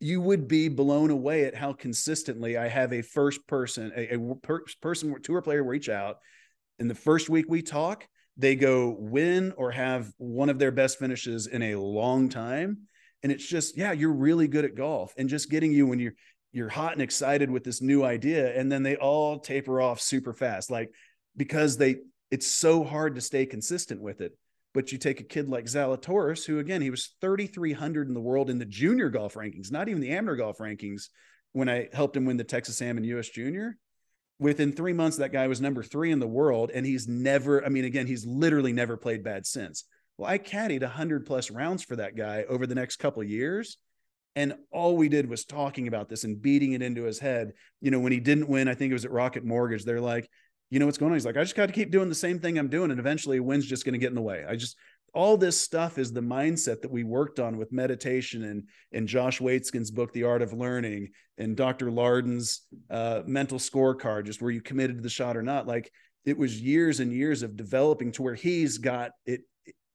you would be blown away at how consistently I have a first person, a, a per, person tour player reach out. In the first week we talk, they go win or have one of their best finishes in a long time and it's just yeah you're really good at golf and just getting you when you're you're hot and excited with this new idea and then they all taper off super fast like because they it's so hard to stay consistent with it but you take a kid like Zalatoris who again he was 3300 in the world in the junior golf rankings not even the amateur golf rankings when I helped him win the Texas Am and US Junior within 3 months that guy was number 3 in the world and he's never I mean again he's literally never played bad since well, I caddied 100 plus rounds for that guy over the next couple years. And all we did was talking about this and beating it into his head. You know, when he didn't win, I think it was at Rocket Mortgage, they're like, you know what's going on? He's like, I just got to keep doing the same thing I'm doing. And eventually a win's just going to get in the way. I just, all this stuff is the mindset that we worked on with meditation and and Josh Waitzkin's book, The Art of Learning, and Dr. Larden's uh, mental scorecard, just where you committed to the shot or not. Like it was years and years of developing to where he's got it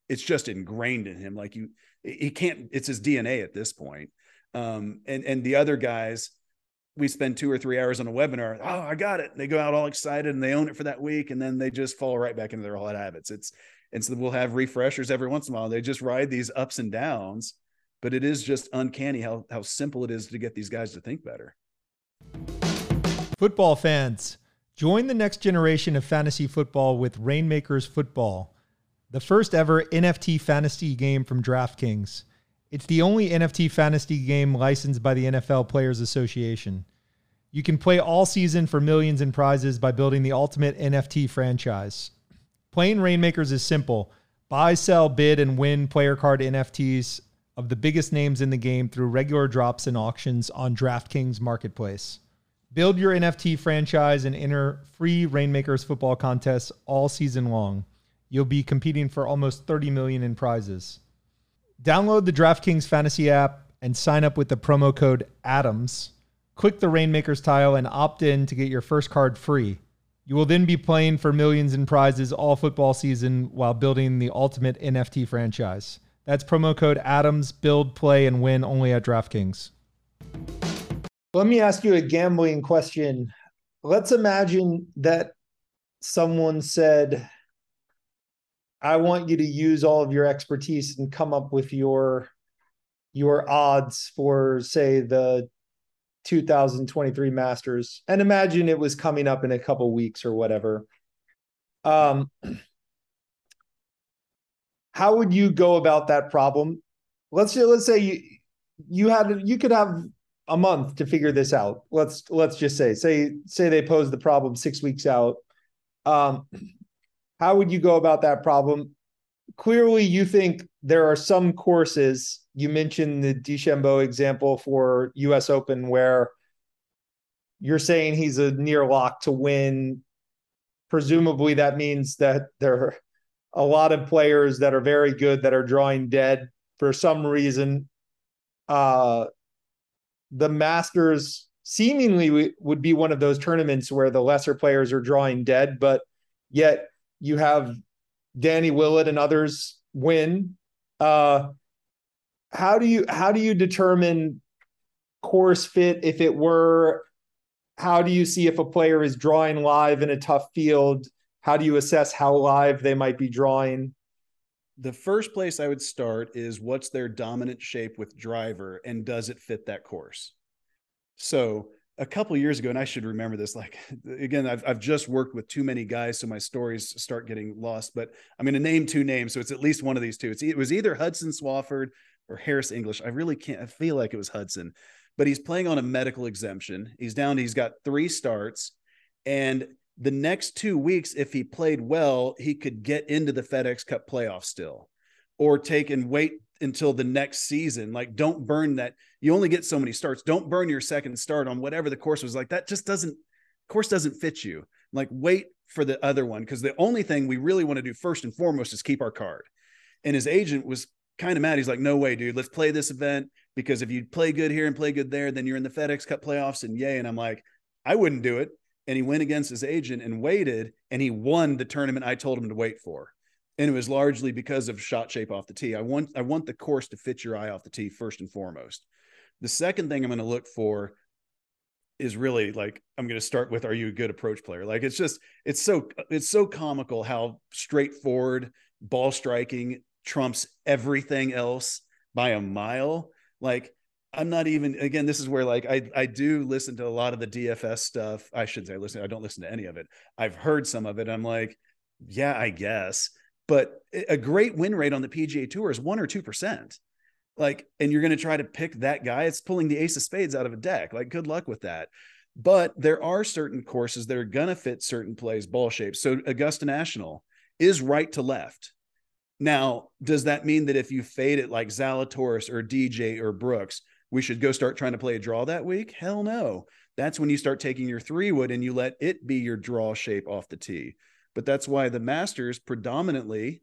it's just ingrained in him. Like you, he can't. It's his DNA at this point. Um, and and the other guys, we spend two or three hours on a webinar. Oh, I got it. They go out all excited and they own it for that week, and then they just fall right back into their old habits. It's and so we'll have refreshers every once in a while. They just ride these ups and downs, but it is just uncanny how how simple it is to get these guys to think better. Football fans, join the next generation of fantasy football with Rainmakers Football, the first ever NFT fantasy game from DraftKings. It's the only NFT fantasy game licensed by the NFL Players Association. You can play all season for millions in prizes by building the ultimate NFT franchise. Playing Rainmakers is simple buy, sell, bid, and win player card NFTs of the biggest names in the game through regular drops and auctions on DraftKings Marketplace. Build your NFT franchise and enter free Rainmakers football contests all season long. You'll be competing for almost 30 million in prizes. Download the DraftKings Fantasy app and sign up with the promo code ADAMS. Click the Rainmakers tile and opt in to get your first card free. You will then be playing for millions in prizes all football season while building the ultimate NFT franchise. That's promo code ADAMS. Build, play, and win only at DraftKings. Let me ask you a gambling question. Let's imagine that someone said, I want you to use all of your expertise and come up with your your odds for say the 2023 Masters and imagine it was coming up in a couple weeks or whatever. Um [CLEARS THROAT] how would you go about that problem? Let's let's say you you had you could have a month to figure this out. Let's let's just say say say they pose the problem 6 weeks out. Um how would you go about that problem? Clearly, you think there are some courses. You mentioned the DeChambeau example for U.S. Open, where you're saying he's a near lock to win. Presumably, that means that there are a lot of players that are very good that are drawing dead for some reason. Uh, the Masters seemingly would be one of those tournaments where the lesser players are drawing dead, but yet you have Danny Willett and others win. Uh, how do you how do you determine course fit if it were? How do you see if a player is drawing live in a tough field? How do you assess how live they might be drawing? The first place I would start is what's their dominant shape with driver and does it fit that course? So a couple years ago, and I should remember this. Like [LAUGHS] again, I've I've just worked with too many guys, so my stories start getting lost. But I'm going to name two names, so it's at least one of these two. It's, it was either Hudson Swafford or Harris English. I really can't. I feel like it was Hudson, but he's playing on a medical exemption. He's down. He's got three starts, and the next two weeks, if he played well, he could get into the FedEx Cup playoff still, or take and wait until the next season. Like, don't burn that. You only get so many starts. Don't burn your second start on whatever the course was like. That just doesn't, course doesn't fit you. Like, wait for the other one. Cause the only thing we really want to do first and foremost is keep our card. And his agent was kind of mad. He's like, no way, dude, let's play this event because if you play good here and play good there, then you're in the FedEx Cup playoffs and yay. And I'm like, I wouldn't do it. And he went against his agent and waited and he won the tournament I told him to wait for and it was largely because of shot shape off the tee. I want I want the course to fit your eye off the tee first and foremost. The second thing I'm going to look for is really like I'm going to start with are you a good approach player? Like it's just it's so it's so comical how straightforward ball striking trumps everything else by a mile. Like I'm not even again this is where like I I do listen to a lot of the DFS stuff. I should say listen I don't listen to any of it. I've heard some of it. I'm like yeah, I guess but a great win rate on the PGA Tour is one or two percent. Like, and you're going to try to pick that guy. It's pulling the ace of spades out of a deck. Like, good luck with that. But there are certain courses that are going to fit certain plays, ball shapes. So Augusta National is right to left. Now, does that mean that if you fade it like Zalatoris or DJ or Brooks, we should go start trying to play a draw that week? Hell no. That's when you start taking your three wood and you let it be your draw shape off the tee. But that's why the Masters predominantly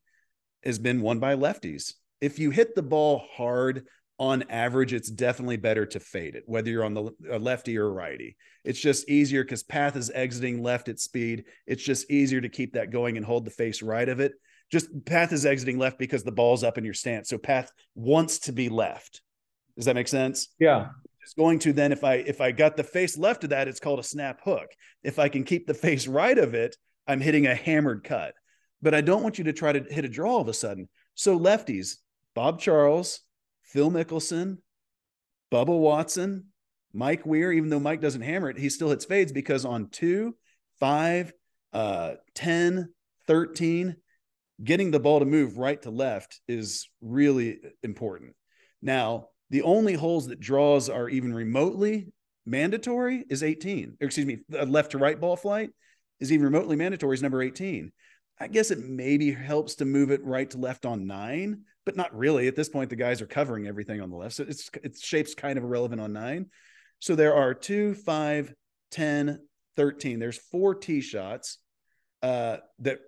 has been won by lefties. If you hit the ball hard, on average, it's definitely better to fade it, whether you're on the lefty or righty. It's just easier because path is exiting left at speed. It's just easier to keep that going and hold the face right of it just path is exiting left because the ball's up in your stance. So path wants to be left. Does that make sense? Yeah. It's going to then if I if I got the face left of that, it's called a snap hook. If I can keep the face right of it, I'm hitting a hammered cut. But I don't want you to try to hit a draw all of a sudden. So lefties, Bob Charles, Phil Mickelson, Bubba Watson, Mike Weir, even though Mike doesn't hammer it, he still hits fades because on two, five, uh, 10, 13, getting the ball to move right to left is really important. Now, the only holes that draws are even remotely mandatory is 18. Or excuse me, left to right ball flight is even remotely mandatory is number 18. I guess it maybe helps to move it right to left on nine, but not really. At this point, the guys are covering everything on the left. So it's its shape's kind of irrelevant on nine. So there are two, five, 10, 13. There's four tee shots uh, that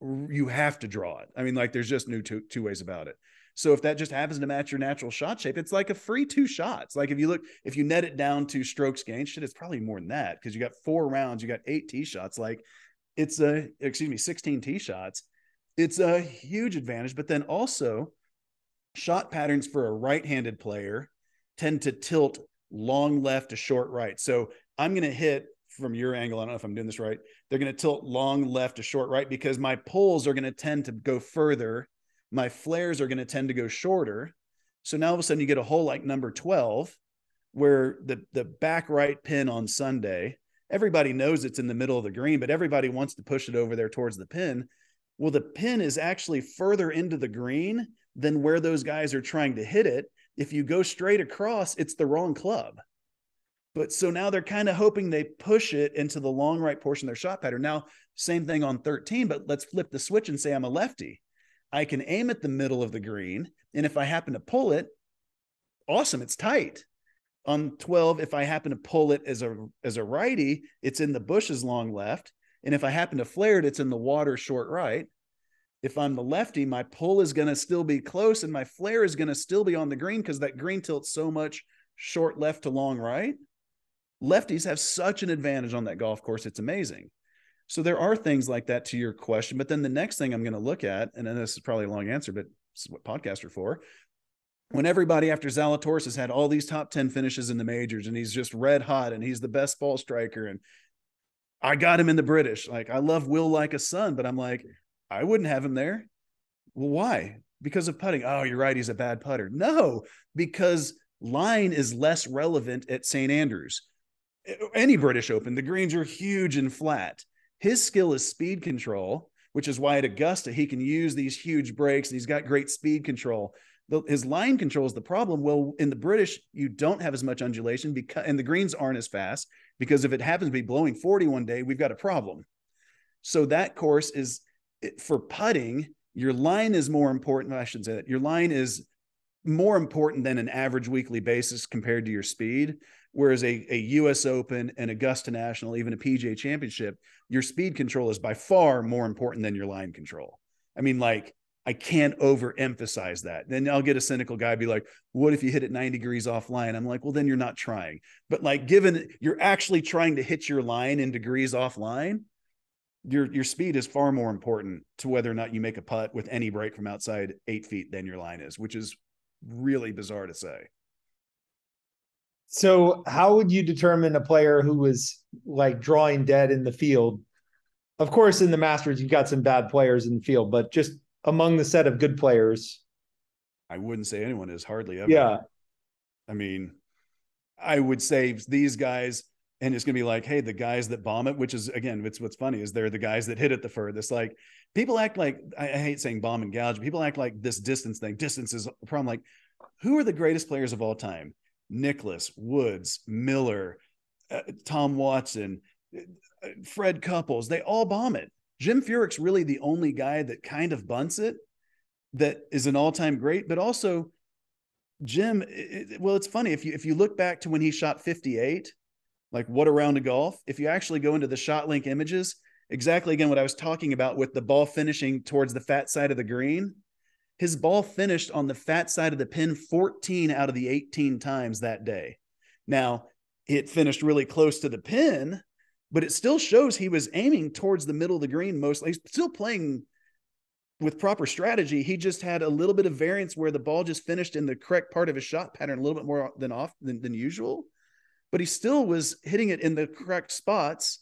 you have to draw it. I mean, like there's just no two, two ways about it. So if that just happens to match your natural shot shape, it's like a free two shots. Like if you look, if you net it down to strokes gained, shit, it's probably more than that because you got four rounds, you got eight tee shots. Like it's a, excuse me, 16 tee shots. It's a huge advantage. But then also, shot patterns for a right handed player tend to tilt long left to short right. So I'm going to hit from your angle. I don't know if I'm doing this right. They're going to tilt long left to short right because my poles are going to tend to go further. My flares are going to tend to go shorter. So now all of a sudden you get a hole like number 12 where the the back right pin on Sunday, everybody knows it's in the middle of the green, but everybody wants to push it over there towards the pin. Well, the pin is actually further into the green than where those guys are trying to hit it. If you go straight across, it's the wrong club. But so now they're kind of hoping they push it into the long right portion of their shot pattern. Now, same thing on 13, but let's flip the switch and say I'm a lefty. I can aim at the middle of the green. And if I happen to pull it, awesome, it's tight. On 12, if I happen to pull it as a as a righty, it's in the bushes long left. And if I happen to flare it, it's in the water short right. If I'm the lefty, my pull is going to still be close and my flare is going to still be on the green because that green tilts so much short left to long right lefties have such an advantage on that golf course. It's amazing. So there are things like that to your question. But then the next thing I'm going to look at, and then this is probably a long answer, but this is what podcasts are for. When everybody after Zalatoris has had all these top 10 finishes in the majors and he's just red hot and he's the best ball striker. And I got him in the British. Like I love Will like a son, but I'm like, I wouldn't have him there. Well, why? Because of putting. Oh, you're right. He's a bad putter. No, because line is less relevant at St. Andrews any British Open, the greens are huge and flat. His skill is speed control, which is why at Augusta he can use these huge breaks and he's got great speed control. The, his line control is the problem. Well, in the British, you don't have as much undulation because, and the greens aren't as fast because if it happens to be blowing 40 one day, we've got a problem. So that course is eh, for putting. Your line is more important. I should say that your line is more important than an average weekly basis compared to your speed. Whereas a, a US Open, an Augusta National, even a PGA championship, your speed control is by far more important than your line control. I mean, like, I can't overemphasize that. Then I'll get a cynical guy be like, what if you hit it 90 degrees offline? I'm like, well, then you're not trying. But like, given you're actually trying to hit your line in degrees offline, your your speed is far more important to whether or not you make a putt with any break from outside eight feet than your line is, which is really bizarre to say. So, how would you determine a player who was like drawing dead in the field? Of course, in the Masters, you've got some bad players in the field, but just among the set of good players, I wouldn't say anyone is hardly ever. Yeah. I mean, I would say these guys, and it's gonna be like, hey, the guys that bomb it, which is again, it's what's funny is they're the guys that hit it the furthest. Like people act like I, I hate saying bomb and gouge. People act like this distance thing. Distance is a problem. Like, who are the greatest players of all time? Nicklaus, Woods, Miller, uh, Tom Watson, uh, Fred Couples, they all bomb it. Jim Furyk's really the only guy that kind of bunts it that is an all-time great, but also Jim, it, well, it's funny if you if you look back to when he shot 58, like what a round of golf. If you actually go into the ShotLink images, exactly again what I was talking about with the ball finishing towards the fat side of the green, his ball finished on the fat side of the pin 14 out of the 18 times that day. Now, it finished really close to the pin, but it still shows he was aiming towards the middle of the green mostly. He's still playing with proper strategy, he just had a little bit of variance where the ball just finished in the correct part of his shot pattern a little bit more than off than, than usual. But he still was hitting it in the correct spots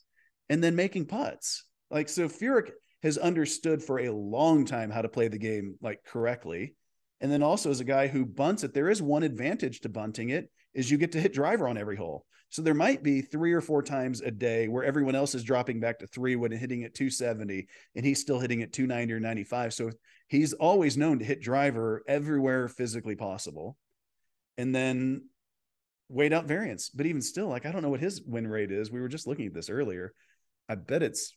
and then making putts. Like so Furyk has understood for a long time how to play the game like correctly. And then also as a guy who bunts it, there is one advantage to bunting it is you get to hit driver on every hole. So there might be three or four times a day where everyone else is dropping back to three when hitting at 270 and he's still hitting at 290 or 95. So he's always known to hit driver everywhere physically possible. And then weight out variance. But even still, like I don't know what his win rate is. We were just looking at this earlier. I bet it's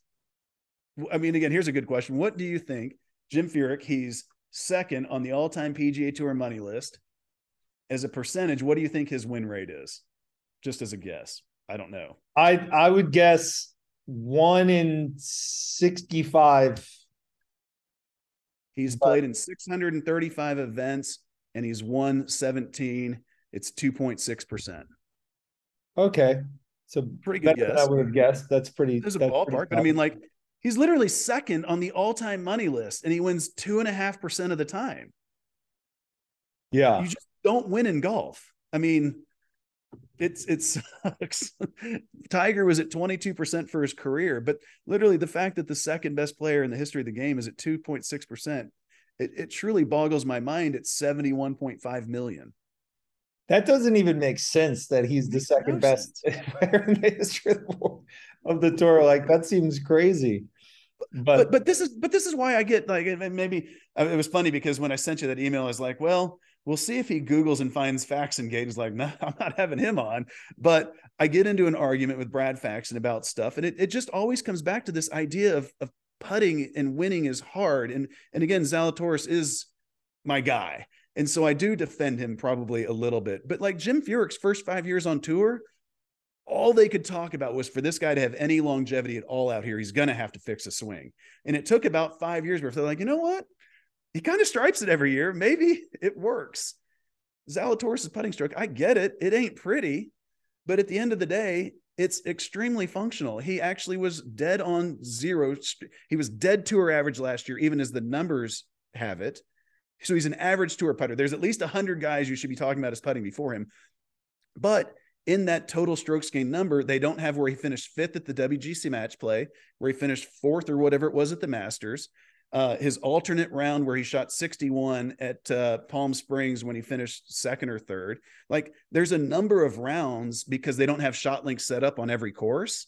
I mean, again, here's a good question. What do you think? Jim Furyk, he's second on the all-time PGA Tour money list. As a percentage, what do you think his win rate is? just as a guess. I don't know. I I would guess one in sixty-five. He's played in six hundred and thirty-five events, and he's won seventeen. It's two point six percent. Okay, so pretty good guess. I would have guessed. That's pretty. There's a ballpark, but I mean, like he's literally second on the all-time money list, and he wins two and a half percent of the time. Yeah, you just don't win in golf. I mean, it's it sucks. [LAUGHS] Tiger was at 22% for his career, but literally the fact that the second best player in the history of the game is at 2.6%, it, it truly boggles my mind at 71.5 million. That doesn't even make sense that he's the second best [LAUGHS] player in the history of the tour. Like that seems crazy. But, but but this is but this is why I get like maybe uh, it was funny because when I sent you that email, I was like, well, We'll see if he Googles and finds Faxon Gate. He's like, [LAUGHS] no, I'm not having him on. But I get into an argument with Brad Faxon about stuff. And it, it just always comes back to this idea of, of putting and winning is hard. And, and again, Zalatoris is my guy. And so I do defend him probably a little bit. But like Jim Furyk's first five years on tour, all they could talk about was for this guy to have any longevity at all out here, he's going to have to fix a swing. And it took about five years before they're like, you know what? he kind of stripes it every year. Maybe it works. Zalatoris' putting stroke, I get it. It ain't pretty, but at the end of the day, it's extremely functional. He actually was dead on zero. He was dead tour average last year, even as the numbers have it. So he's an average tour putter. There's at least 100 guys you should be talking about as putting before him. But in that total strokes gained number, they don't have where he finished fifth at the WGC match play, where he finished fourth or whatever it was at the Masters uh, his alternate round where he shot 61 at uh, Palm Springs when he finished second or third. Like there's a number of rounds because they don't have ShotLink set up on every course.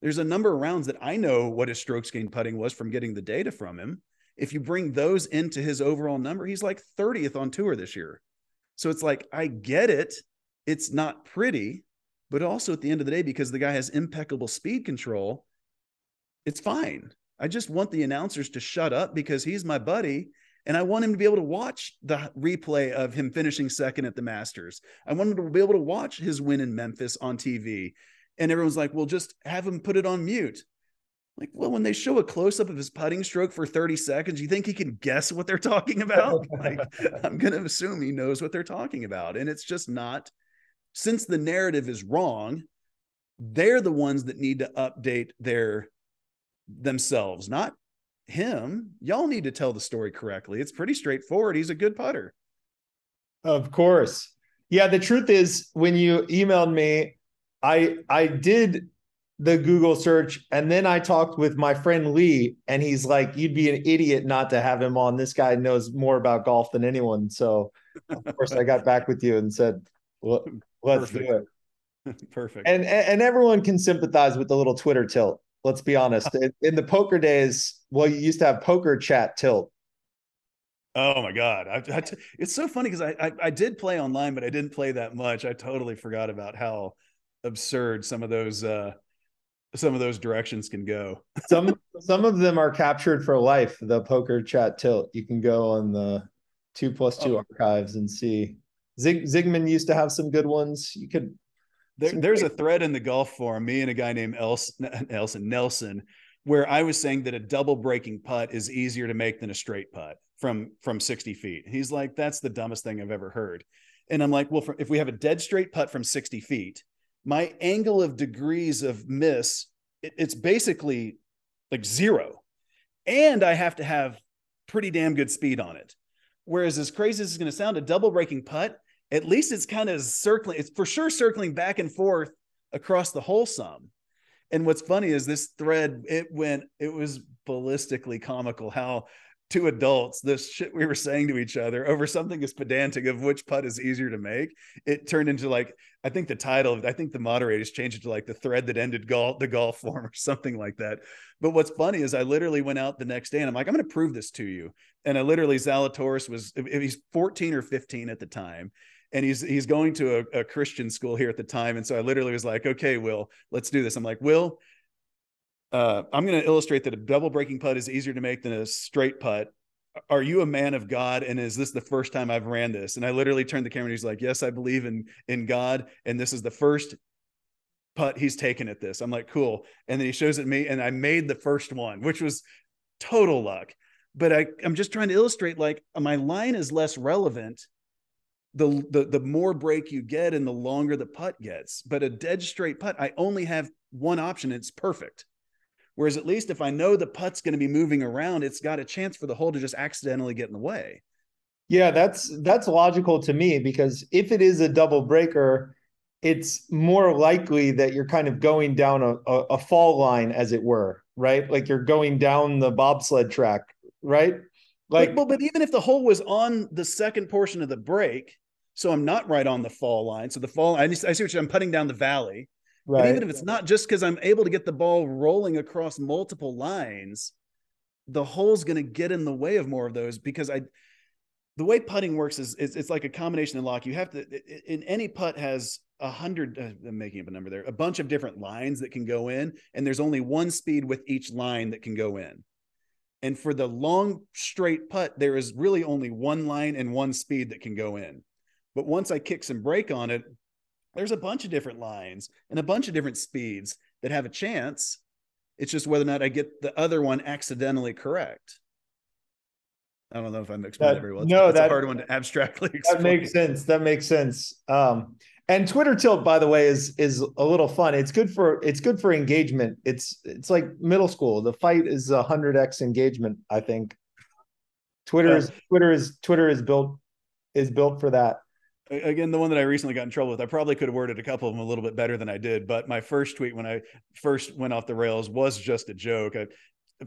There's a number of rounds that I know what his strokes gained putting was from getting the data from him. If you bring those into his overall number, he's like 30th on tour this year. So it's like, I get it. It's not pretty, but also at the end of the day, because the guy has impeccable speed control, it's fine. I just want the announcers to shut up because he's my buddy. And I want him to be able to watch the replay of him finishing second at the Masters. I want him to be able to watch his win in Memphis on TV. And everyone's like, well, just have him put it on mute. Like, well, when they show a close up of his putting stroke for 30 seconds, you think he can guess what they're [LAUGHS] talking about? like, [LAUGHS] I'm going to assume he knows what they're talking about. And it's just not, since the narrative is wrong, they're the ones that need to update their themselves, not him. Y'all need to tell the story correctly. It's pretty straightforward. He's a good putter. Of course. Yeah, the truth is when you emailed me, I I did the Google search and then I talked with my friend Lee and he's like you'd be an idiot not to have him on. This guy knows more about golf than anyone. So of course I got back with you and said, well, let's Perfect. do it. [LAUGHS] Perfect. And and everyone can sympathize with the little Twitter tilt. Let's be honest. in, the poker days, well, you used to have poker chat tilt. Oh my god, I, I, it's so funny because I, I I did play online, but I didn't play that much. I totally forgot about how absurd some of those uh some of those directions can go. some some of them are captured for life. The poker chat tilt. You can go on the two plus two oh. archives and see. Zig Zigman used to have some good ones. You could there, there's a thread in the golf forum, me and a guy named [LAUGHS] Elson, Elson Nelson, where I was saying that a double breaking putt is easier to make than a straight putt from from 60 feet. He's like, that's the dumbest thing I've ever heard. And I'm like, well, for, if we have a dead straight putt from 60 feet, my angle of degrees of miss, it, it's basically like zero. And I have to have pretty damn good speed on it. Whereas as crazy as it's going to sound, a double breaking putt, at least it's kind of circling, it's for sure circling back and forth across the whole sum. And what's funny is this thread, it went, it was ballistically comical how two adults, this shit we were saying to each other over something as pedantic of which putt is easier to make, it turned into like, I think the title, I think the moderators changed it to like the thread that ended golf, the golf form or something like that. But what's funny is I literally went out the next day and I'm like, I'm going to prove this to you. And I literally, Zalatoris was, he's 14 or 15 at the time and he's he's going to a, a, Christian school here at the time. And so I literally was like, okay, Will, let's do this. I'm like, Will, uh, I'm going to illustrate that a double breaking putt is easier to make than a straight putt. Are you a man of God? And is this the first time I've ran this? And I literally turned the camera and he's like, Yes, I believe in in God. And this is the first putt he's taken at this. I'm like, cool. And then he shows it me, and I made the first one, which was total luck. But I, I'm just trying to illustrate like my line is less relevant the, the the more break you get and the longer the putt gets. But a dead straight putt, I only have one option. It's perfect. Whereas at least if I know the putt's going to be moving around, it's got a chance for the hole to just accidentally get in the way. Yeah, that's that's logical to me because if it is a double breaker, it's more likely that you're kind of going down a, a, a fall line, as it were, right? Like you're going down the bobsled track, right? Like, but, but even if the hole was on the second portion of the break, so I'm not right on the fall line. So the fall, I, I see what you're, I'm putting down the valley. Right. But even if it's not just because I'm able to get the ball rolling across multiple lines, the hole's going to get in the way of more of those because I, the way putting works is, is it's like a combination in lock. You have to, in any putt has a hundred, uh, I'm making up a number there, a bunch of different lines that can go in, and there's only one speed with each line that can go in. And for the long straight putt, there is really only one line and one speed that can go in. But once I kick some break on it, there's a bunch of different lines and a bunch of different speeds that have a chance. It's just whether or not I get the other one accidentally correct. I don't know if I'm explaining that, very well. It's, no, that's a hard one to abstractly explain. [LAUGHS] That makes sense. That makes sense. Um, and Twitter tilt, by the way, is is a little fun. It's good for it's good for engagement. It's it's like middle school. The fight is a hundred x engagement. I think. Twitter yeah. is Twitter is Twitter is built is built for that again the one that i recently got in trouble with i probably could have worded a couple of them a little bit better than i did but my first tweet when i first went off the rails was just a joke. I,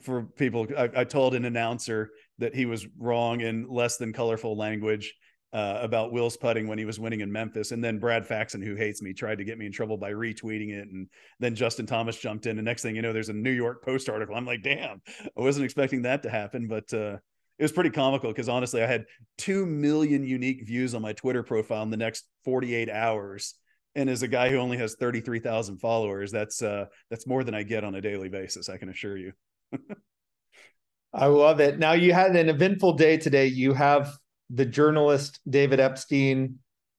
for people I, I, told an announcer that he was wrong in less than colorful language uh, about will's putting when he was winning in memphis and then brad faxon who hates me tried to get me in trouble by retweeting it and then justin thomas jumped in and next thing you know there's a new york post article. I'm like damn i wasn't expecting that to happen but uh, it was pretty comical because honestly, I had 2 million unique views on my Twitter profile in the next 48 hours. And as a guy who only has 33,000 followers, that's, uh, that's more than I get on a daily basis. I can assure you. [LAUGHS] I love it. Now you had an eventful day today. You have the journalist David Epstein,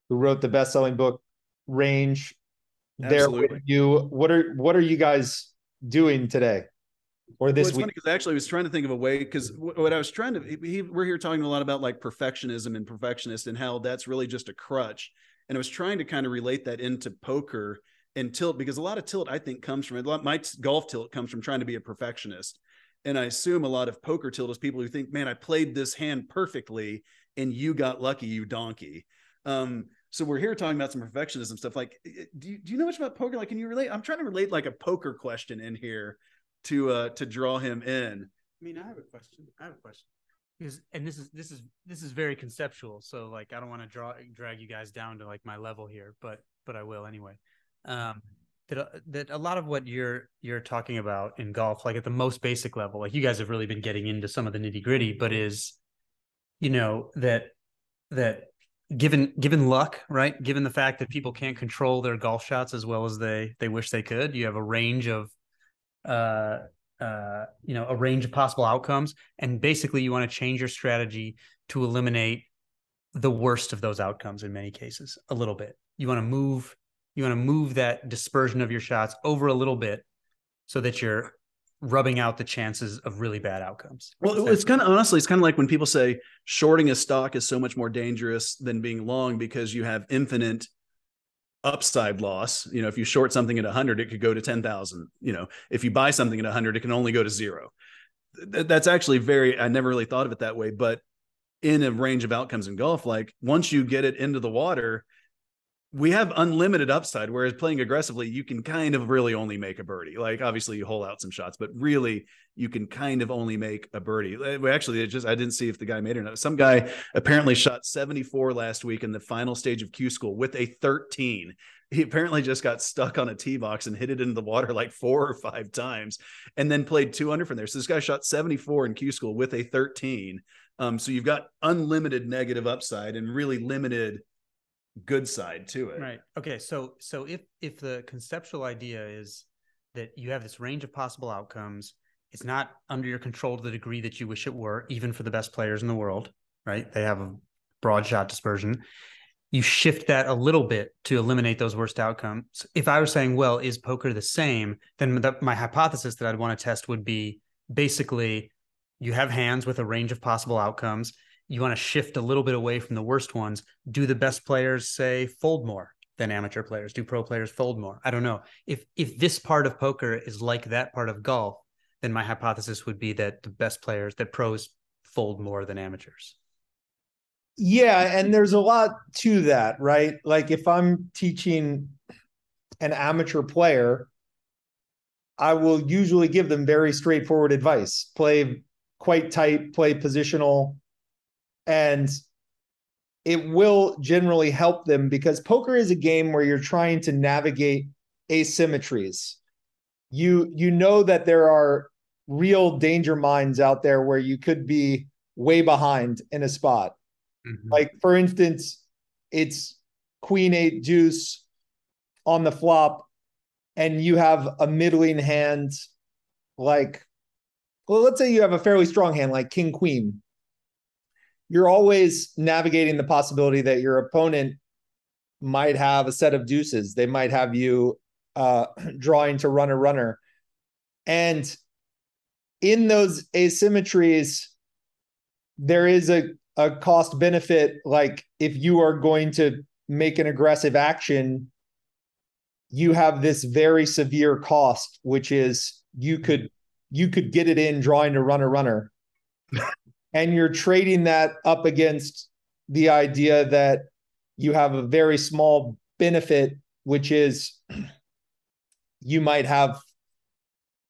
who wrote the best-selling book Range, Absolutely. there with you. What are what are you guys doing today? Or this well, week? because actually I was trying to think of a way because what I was trying to he, we're here talking a lot about like perfectionism and perfectionist and how that's really just a crutch, and I was trying to kind of relate that into poker and tilt because a lot of tilt I think comes from a lot my golf tilt comes from trying to be a perfectionist, and I assume a lot of poker tilt is people who think, man, I played this hand perfectly and you got lucky, you donkey. Um, so we're here talking about some perfectionism stuff. Like, do you, do you know much about poker? Like, can you relate? I'm trying to relate like a poker question in here to uh to draw him in. I mean, I have a question. I have a question. Because and this is this is this is very conceptual. So like I don't want to draw drag you guys down to like my level here, but but I will anyway. Um that that a lot of what you're you're talking about in golf, like at the most basic level, like you guys have really been getting into some of the nitty gritty, but is you know that that given given luck, right? Given the fact that people can't control their golf shots as well as they they wish they could, you have a range of uh, uh, you know, a range of possible outcomes, and basically you want to change your strategy to eliminate the worst of those outcomes in many cases a little bit. You want to move you want to move that dispersion of your shots over a little bit so that you're rubbing out the chances of really bad outcomes. Well, it's kind of honestly, it's kind of like when people say shorting a stock is so much more dangerous than being long because you have infinite upside loss. You know, if you short something at 100, it could go to 10,000. You know, if you buy something at 100, it can only go to zero. th- that's actually very. I never really thought of it that way, but in a range of outcomes in golf, like once you get it into the water, we have unlimited upside. Whereas playing aggressively, you can kind of really only make a birdie. Like obviously you hole out some shots, but really you can kind of only make a birdie. We actually it just I didn't see if the guy made it or not. Some guy apparently shot 74 last week in the final stage of Q school with a 13. He apparently just got stuck on a tee box and hit it into the water like four or five times, and then played 200 from there. So this guy shot 74 in Q school with a 13. Um, so you've got unlimited negative upside and really limited good side to it. Right. Okay. So so if if the conceptual idea is that you have this range of possible outcomes, it's not under your control to the degree that you wish it were, even for the best players in the world, right? They have a broad shot dispersion. You shift that a little bit to eliminate those worst outcomes. If I was saying, well, is poker the same? Then the, my hypothesis that I'd want to test would be basically you have hands with a range of possible outcomes you want to shift a little bit away from the worst ones. Do the best players say fold more than amateur players? Do pro players fold more? I don't know. If if this part of poker is like that part of golf, then my hypothesis would be that the best players, that pros fold more than amateurs. Yeah, and there's a lot to that, right? Like if I'm teaching an amateur player, I will usually give them very straightforward advice. Play quite tight, play positional, and it will generally help them because poker is a game where you're trying to navigate asymmetries. You you know that there are real danger mines out there where you could be way behind in a spot. Mm-hmm. Like for instance, it's queen eight deuce on the flop and you have a middling hand like well let's say you have a fairly strong hand like king queen you're always navigating the possibility that your opponent might have a set of deuces. They might have you uh, [CLEARS THROAT] drawing to runner runner. And in those asymmetries, there is a, a cost benefit. Like if you are going to make an aggressive action, you have this very severe cost, which is you could you could get it in drawing to runner runner [LAUGHS] and you're trading that up against the idea that you have a very small benefit which is [CLEARS THROAT] you might have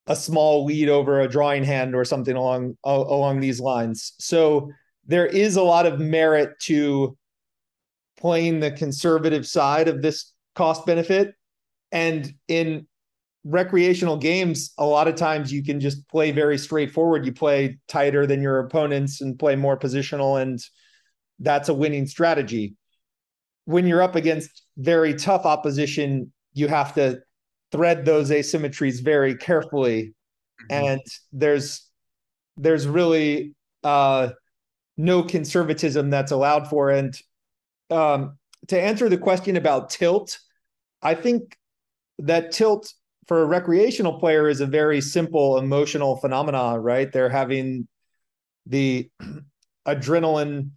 a small lead over a drawing hand or something along along these lines. So there is a lot of merit to playing the conservative side of this cost benefit. And in recreational games, a lot of times you can just play very straightforward. You play tighter than your opponents and play more positional, and that's a winning strategy. When you're up against very tough opposition, you have to thread those asymmetries very carefully. Mm-hmm. And there's there's really uh, no conservatism that's allowed for. And um, to answer the question about tilt, I think that tilt for a recreational player is a very simple emotional phenomenon, right? They're having the [CLEARS THROAT] adrenaline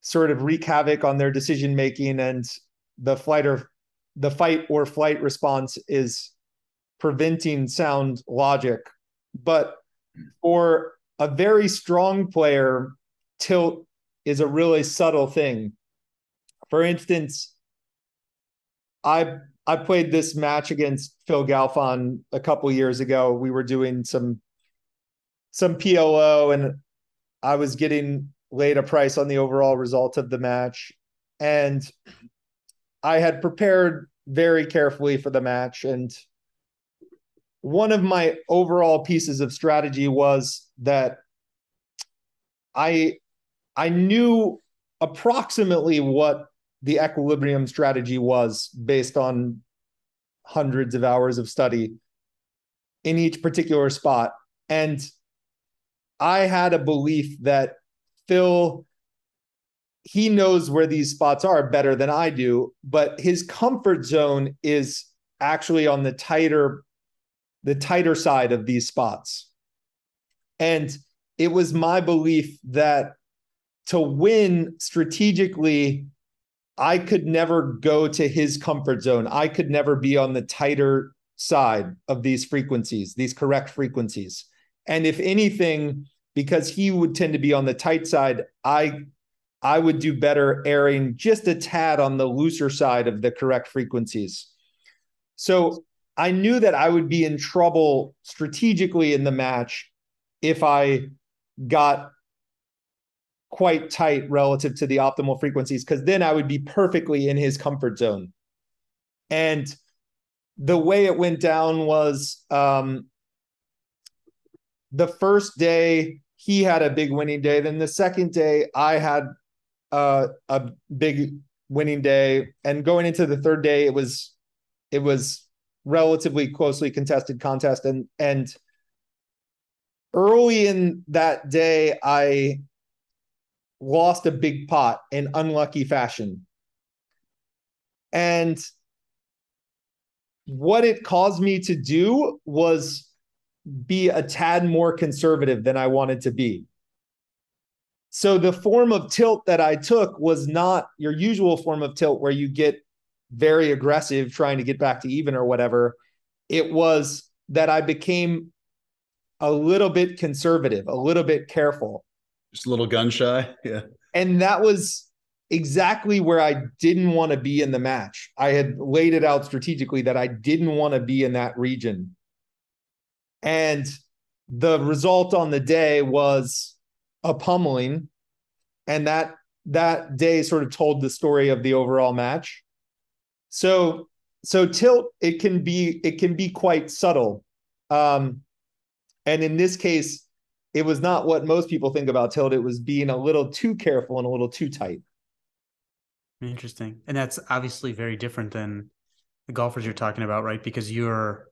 sort of wreak havoc on their decision making and the flight or the fight or flight response is preventing sound logic. But for a very strong player, tilt is a really subtle thing. For instance, I I played this match against Phil Galfond a couple years ago. We were doing some some PLO and I was getting laid a price on the overall result of the match. And I had prepared very carefully for the match. And one of my overall pieces of strategy was that I I knew approximately what the equilibrium strategy was based on hundreds of hours of study in each particular spot. And I had a belief that Phil, he knows where these spots are better than I do, but his comfort zone is actually on the tighter, the tighter side of these spots. And it was my belief that to win strategically I could never go to his comfort zone. I could never be on the tighter side of these frequencies, these correct frequencies. And if anything, because he would tend to be on the tight side, I I would do better airing just a tad on the looser side of the correct frequencies. So I knew that I would be in trouble strategically in the match if I got quite tight relative to the optimal frequencies, because then I would be perfectly in his comfort zone. And the way it went down was um, the first day he had a big winning day. Then the second day I had uh, a big winning day, and going into the third day, it was it was relatively closely contested contest, and and early in that day, I lost a big pot in unlucky fashion, and what it caused me to do was be a tad more conservative than I wanted to be. So the form of tilt that I took was not your usual form of tilt where you get very aggressive trying to get back to even or whatever. It was that I became a little bit conservative, a little bit careful. Just a little gun shy. [LAUGHS] Yeah. And that was exactly where I didn't want to be in the match. I had laid it out strategically that I didn't want to be in that region. And the result on the day was a pummeling. And that that day sort of told the story of the overall match. So so tilt it can be it can be quite subtle. Um and in this case it was not what most people think about tilt it was being a little too careful and a little too tight. Interesting. And that's obviously very different than the golfers you're talking about, right? Because you're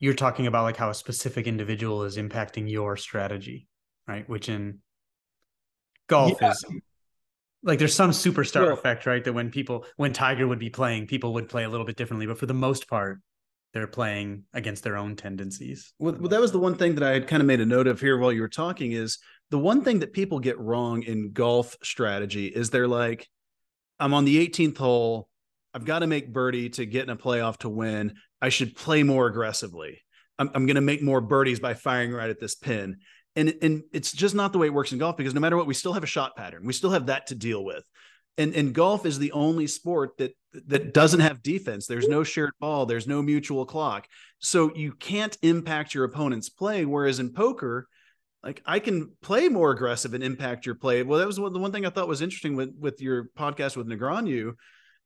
you're talking about like how a specific individual is impacting your strategy, right? Which in golf yeah. is like there's some superstar effect, right? That when people when Tiger would be playing, people would play a little bit differently, but for the most part, they're playing against their own tendencies. Well, well, that was the one thing that I had kind of made a note of here while you were talking is the one thing that people get wrong in golf strategy is they're like, I'm on the 18th hole. I've got to make birdie to get in a playoff to win. I should play more aggressively. I'm, I'm going to make more birdies by firing right at this pin. And, and it's just not the way it works in golf because no matter what, we still have a shot pattern. We still have that to deal with. And, and golf is the only sport that that doesn't have defense. There's no shared ball. There's no mutual clock. So you can't impact your opponent's play. Whereas in poker, like I can play more aggressive and impact your play. Well, that was one, the one thing I thought was interesting with with your podcast with Negreanu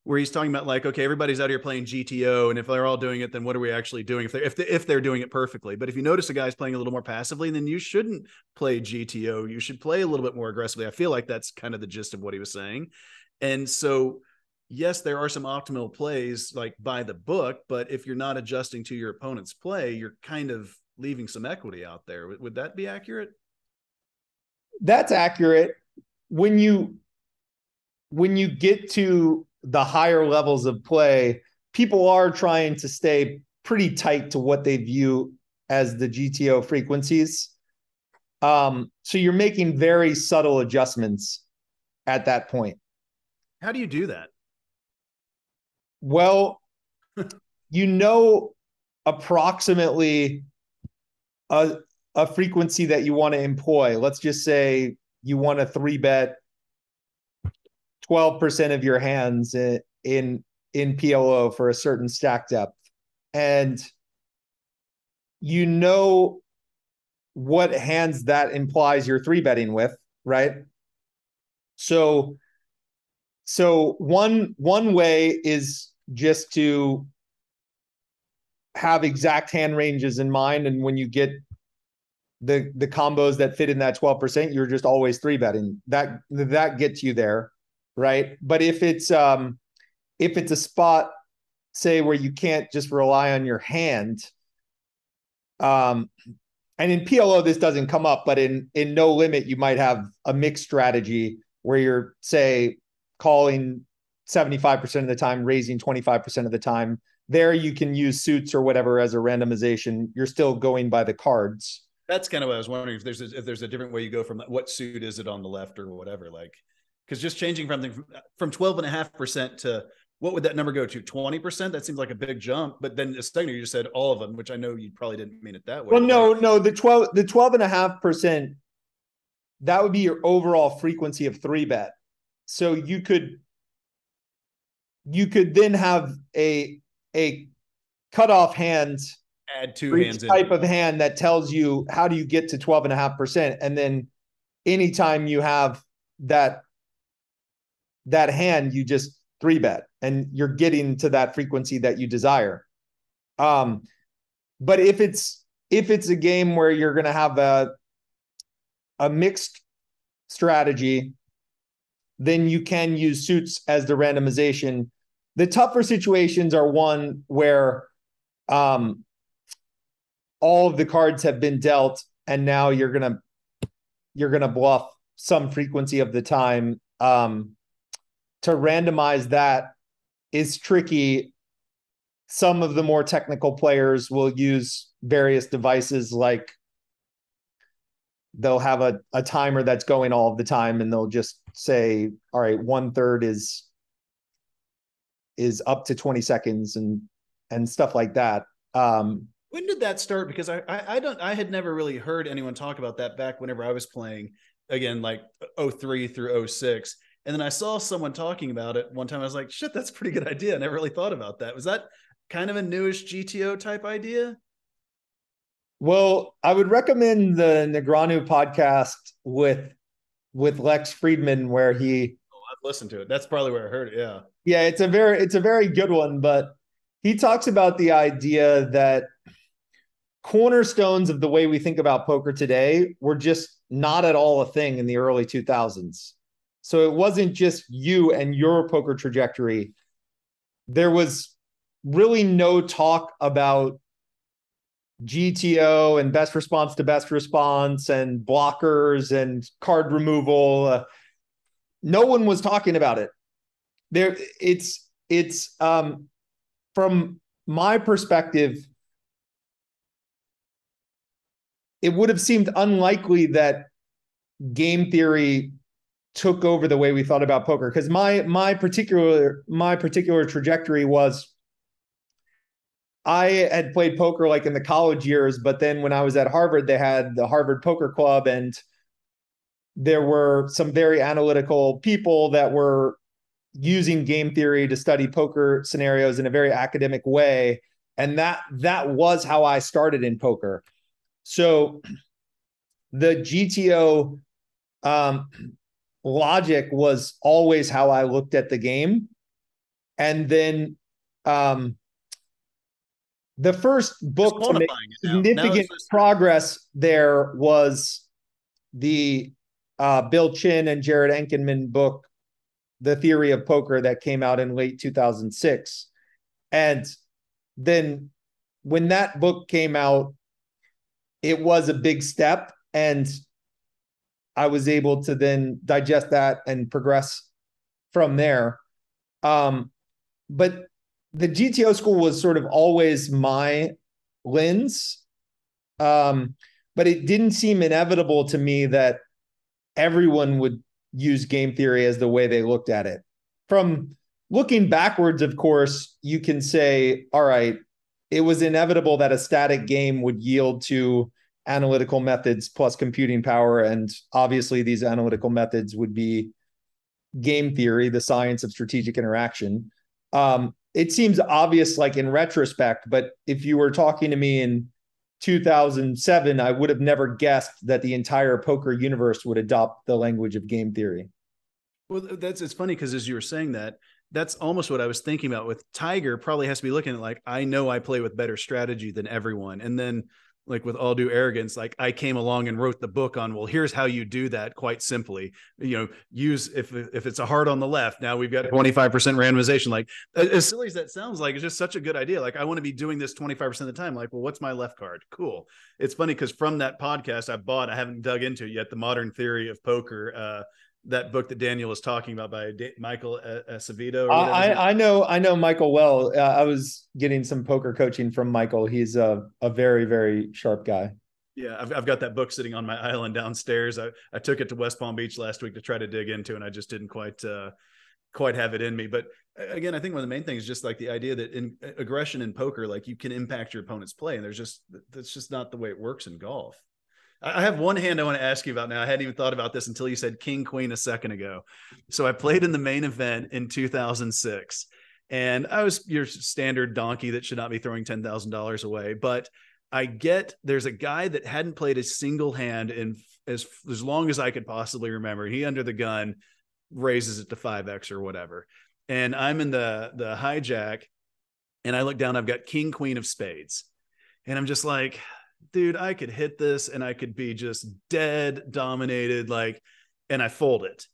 where he's talking about like, okay, everybody's out here playing GTO, and if they're all doing it, then what are we actually doing? If they if they, if they're doing it perfectly, but if you notice a guy's playing a little more passively, then you shouldn't play GTO. You should play a little bit more aggressively. I feel like that's kind of the gist of what he was saying, and so yes, there are some optimal plays like by the book, but if you're not adjusting to your opponent's play, you're kind of leaving some equity out there. Would, would that be accurate? That's accurate. When you when you get to the higher levels of play, people are trying to stay pretty tight to what they view as the GTO frequencies. Um, so you're making very subtle adjustments at that point. How do you do that? Well, [LAUGHS] you know approximately a, a frequency that you want to employ. Let's just say you want to three bet 12% of your hands in, in in PLO for a certain stack depth. And you know what hands that implies you're three betting with, right? So so one one way is just to have exact hand ranges in mind and when you get the the combos that fit in that 12% you're just always three betting that that gets you there right? But if it's um if it's a spot, say where you can't just rely on your hand, um, and in PLO this doesn't come up, but in in no limit you might have a mixed strategy where you're say calling 75% of the time, raising 25% of the time. There you can use suits or whatever as a randomization. You're still going by the cards. That's kind of what I was wondering if there's a, if there's a different way you go from what suit is it on the left or whatever. Like because just changing from from 12 and a half percent to what would that number go to? 20%? That seems like a big jump. But then the second you just said all of them, which I know you probably didn't mean it that way. Well, no, no, the 12, the 12 and a half percent, that would be your overall frequency of three bet. So you could, you could then have a, a cutoff hand add two hands type in. of hand that tells you how do you get to 12 and a half percent. And then anytime you have that, that hand, you just three bet and you're getting to that frequency that you desire. Um, but if it's if it's a game where you're going to have a a mixed strategy, then you can use suits as the randomization. The tougher situations are one where um, all of the cards have been dealt, and now you're gonna you're gonna bluff some frequency of the time. Um, to randomize that is tricky. Some of the more technical players will use various devices like they'll have a, a timer that's going all of the time and they'll just say, all right, one third is is up to 20 seconds and and stuff like that. Um when did that start? Because I, I I don't I had never really heard anyone talk about that back whenever I was playing again like 03 through 06 and then I saw someone talking about it one time. I was like, shit, that's a pretty good idea. I never really thought about that. Was that kind of a newish GTO type idea? Well, I would recommend the Negreanu podcast with with Lex Fridman, where he oh, I've listened to it. That's probably where I heard it. Yeah. Yeah, it's a very it's a very good one, but he talks about the idea that cornerstones of the way we think about poker today were just not at all a thing in the early 2000s. So it wasn't just you and your poker trajectory. There was really no talk about GTO and best response to best response and blockers and card removal. Uh, no one was talking about it. There, it's it's um, from my perspective, it would have seemed unlikely that game theory took over the way we thought about poker because my my particular my particular trajectory was I had played poker like in the college years, but then when I was at Harvard, they had the Harvard Poker Club, and there were some very analytical people that were using game theory to study poker scenarios in a very academic way. And that that was how I started in poker. So the GTO um, logic was always how I looked at the game. And then um, the first book to make significant progress there was the uh, Bill Chen and Jerrod Ankenman book, The Theory of Poker, that came out in late 2006. And then when that book came out, it was a big step. And I was able to then digest that and progress from there. Um, but the GTO school was sort of always my lens. Um, but it didn't seem inevitable to me that everyone would use game theory as the way they looked at it. From looking backwards, of course, you can say, all right, it was inevitable that a static game would yield to analytical methods plus computing power. And obviously, these analytical methods would be game theory, the science of strategic interaction. Um, it seems obvious, like in retrospect, but if you were talking to me in 2007, I would have never guessed that the entire poker universe would adopt the language of game theory. Well, that's it's funny because as you were saying that, that's almost what I was thinking about with Tiger. Probably has to be looking at like I know I play with better strategy than everyone, and then like with all due arrogance like i came along and wrote the book on well here's how you do that quite simply. You know use if if it's a heart on the left now we've got 25% randomization like as silly as that sounds like it's just such a good idea. Like i want to be doing this 25% of the time. Like well what's my left card? Cool. It's funny because from that podcast i bought i haven't dug into yet the modern theory of poker uh that book that Daniel was talking about by Michael Acevedo. I, I know I know Michael well. Uh, I was getting some poker coaching from Michael. He's a a very very sharp guy. Yeah, I've, I've got that book sitting on my island downstairs. I, I took it to West Palm Beach last week to try to dig into, and I just didn't quite uh, quite have it in me. But again, I think one of the main things is just like the idea that in aggression in poker, like you can impact your opponent's play, and there's just that's just not the way it works in golf. I have one hand I want to ask you about now. I hadn't even thought about this until you said King Queen a second ago. So I played in the main event in 2006, and I was your standard donkey that should not be throwing ten thousand dollars away, but I get there's a guy that hadn't played a single hand in as as long as I could possibly remember. He under the gun raises it to 5x or whatever. And I'm in the the hijack and I look down I've got king queen of spades. And I'm just like, dude, I could hit this and I could be just dead dominated like and I fold it.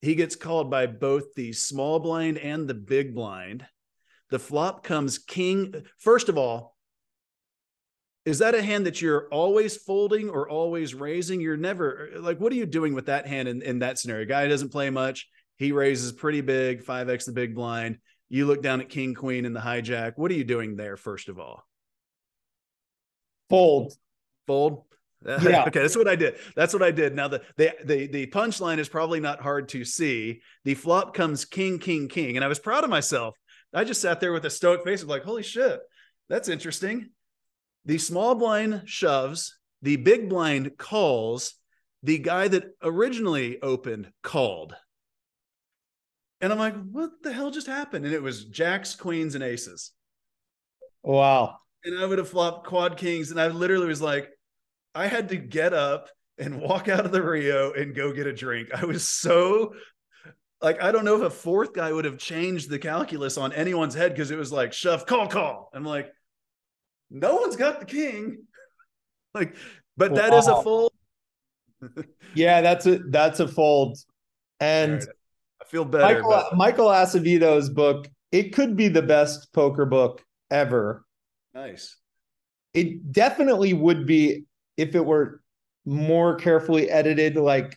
He gets called by both the small blind and the big blind. The flop comes king. First of all, is that a hand that you're always folding or always raising? You're never like, what are you doing with that hand in, in that scenario? Guy doesn't play much. He raises pretty big, 5x the big blind. You look down at king, queen, and the hijack. What are you doing there, first of all? Fold. Fold. [LAUGHS] Yeah. okay, that's what I did. That's what I did. Now the the the, the punchline is probably not hard to see. The flop comes king, king, king, and I was proud of myself. I just sat there with a stoic face of like, holy shit, that's interesting. The small blind shoves, the big blind calls, the guy that originally opened called. And I'm like, what the hell just happened? And it was jacks, queens, and aces. Wow. And I would have flopped quad kings. And I literally was like, I had to get up and walk out of the Rio and go get a drink. I was so like, I don't know if a fourth guy would have changed the calculus on anyone's head because it was like shove, call, call. I'm like, no one's got the king. [LAUGHS] Like, but wow. that is a fold. [LAUGHS] yeah, that's a that's a fold. And right. I feel better. Michael. Michael Acevedo's book, it could be the best poker book ever. Nice. It definitely would be if it were more carefully edited, like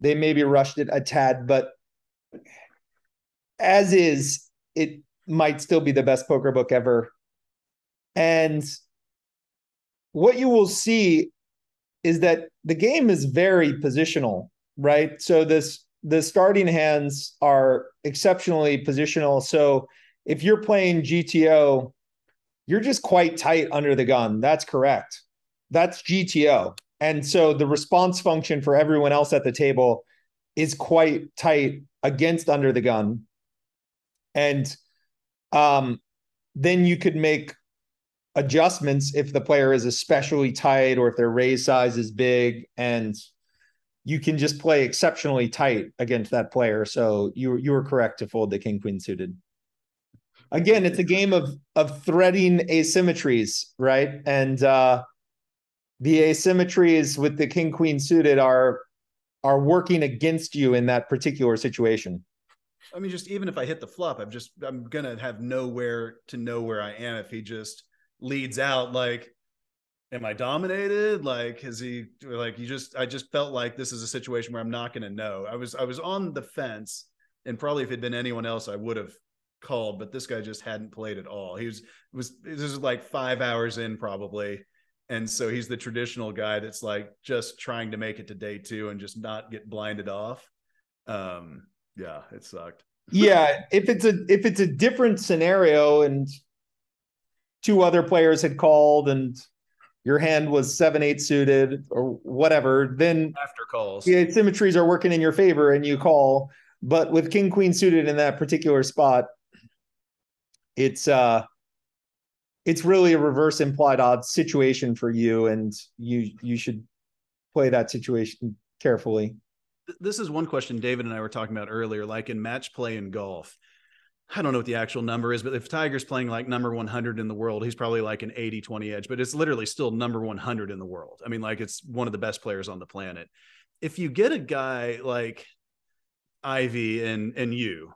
they maybe rushed it a tad, but as is, it might still be the best poker book ever. And what you will see is that the game is very positional, right? So this the starting hands are exceptionally positional. So if you're playing GTO, you're just quite tight under the gun. That's correct. That's GTO. And so the response function for everyone else at the table is quite tight against under the gun. And um, then you could make adjustments if the player is especially tight or if their raise size is big and you can just play exceptionally tight against that player so you you were correct to fold the king queen suited again it's a game of of threading asymmetries right? And uh the asymmetries with the king queen suited are are working against you in that particular situation. I mean just even if i hit the flop i'm just i'm gonna have nowhere to know where i am if he just leads out like am i dominated? Like is he like you just i just felt like this is a situation where i'm not going to know. I was i was on the fence and probably if it'd been anyone else i would have called but this guy just hadn't played at all. He was was this is like five hours in probably. And so he's the traditional guy that's like just trying to make it to day two and just not get blinded off. Um yeah it sucked. Yeah if it's a if it's a different scenario and two other players had called and your hand was seven eight suited or whatever, then after calls, the symmetries are working in your favor and you call. But with king queen suited in that particular spot, it's uh it's really a reverse implied odds situation for you, and you you should play that situation carefully. This is one question David and I were talking about earlier, like in match play in golf I don't know what the actual number is, but if Tiger's playing like number 100 in the world, he's probably like an 80 20 edge, but it's literally still number 100 in the world. I mean, like it's one of the best players on the planet. If you get a guy like Ivey and and you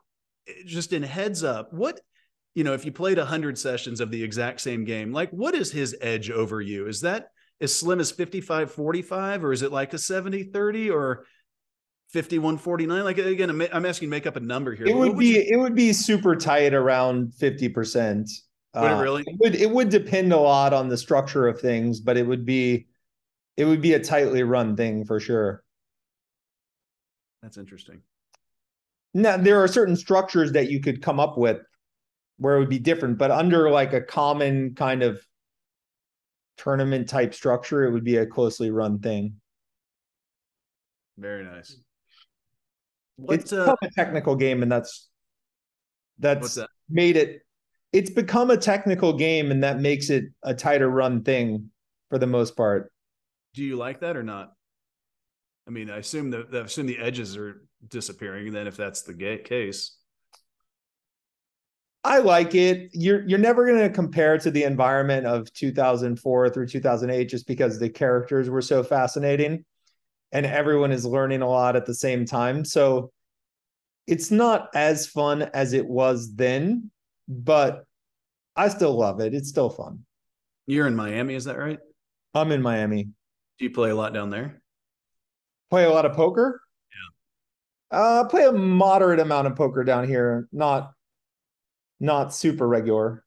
just in heads up, what you know, if you played 100 sessions of the exact same game, like what is his edge over you? Is that as slim as 55 45 or is it like a 70 30 or 5149 like again i'm asking make up a number here. It would be you... it would be super tight around 50% would uh, it really? it would it would depend a lot on the structure of things but it would be it would be a tightly run thing for sure. That's interesting. Now there are certain structures that you could come up with where it would be different, but under like a common kind of tournament type structure, it would be a closely run thing. Very nice. it's What's uh, become a technical game, and that's that's that? made it. It's become a technical game, and that makes it a tighter run thing for the most part. Do you like that or not? I mean, I assume that I assume the edges are disappearing. And then, if that's the case, I like it. You're you're never going to compare to the environment of 2004 through 2008 just because the characters were so fascinating and everyone is learning a lot at the same time. So it's not as fun as it was then, but I still love it. It's still fun. you're in Miami, is that right? I'm in Miami. Do you play a lot down there? Play a lot of poker? Yeah. Uh play a moderate amount of poker down here, not not super regular.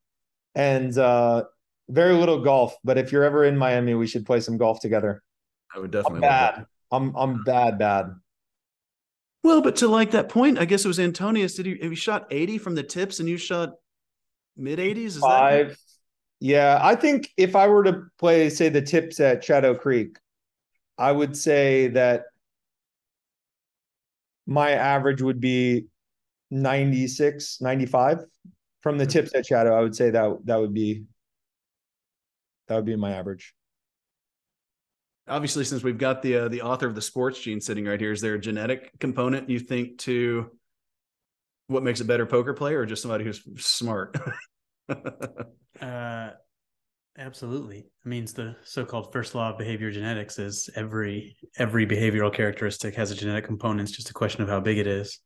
And uh very little golf, but if you're ever in Miami, we should play some golf together. I would I'm definitely. bad. I'm I'm bad bad. Well, but to like that point, I guess it was Antonius. Did he? He shot eighty from the tips, and you shot mid eighties. Is that Five. Yeah, I think if I were to play, say, the tips at Shadow Creek, I would say that my average would be 96, 95 from the tips at Shadow. I would say that that would be that would be my average. obviously since we've got the uh, the author of the sports gene sitting right here? Is there a genetic component you think to what makes a better poker player, or just somebody who's smart? [LAUGHS] Uh, absolutely. I mean, the so-called first law of behavior genetics is every every behavioral characteristic has a genetic component. It's just a question of how big it is.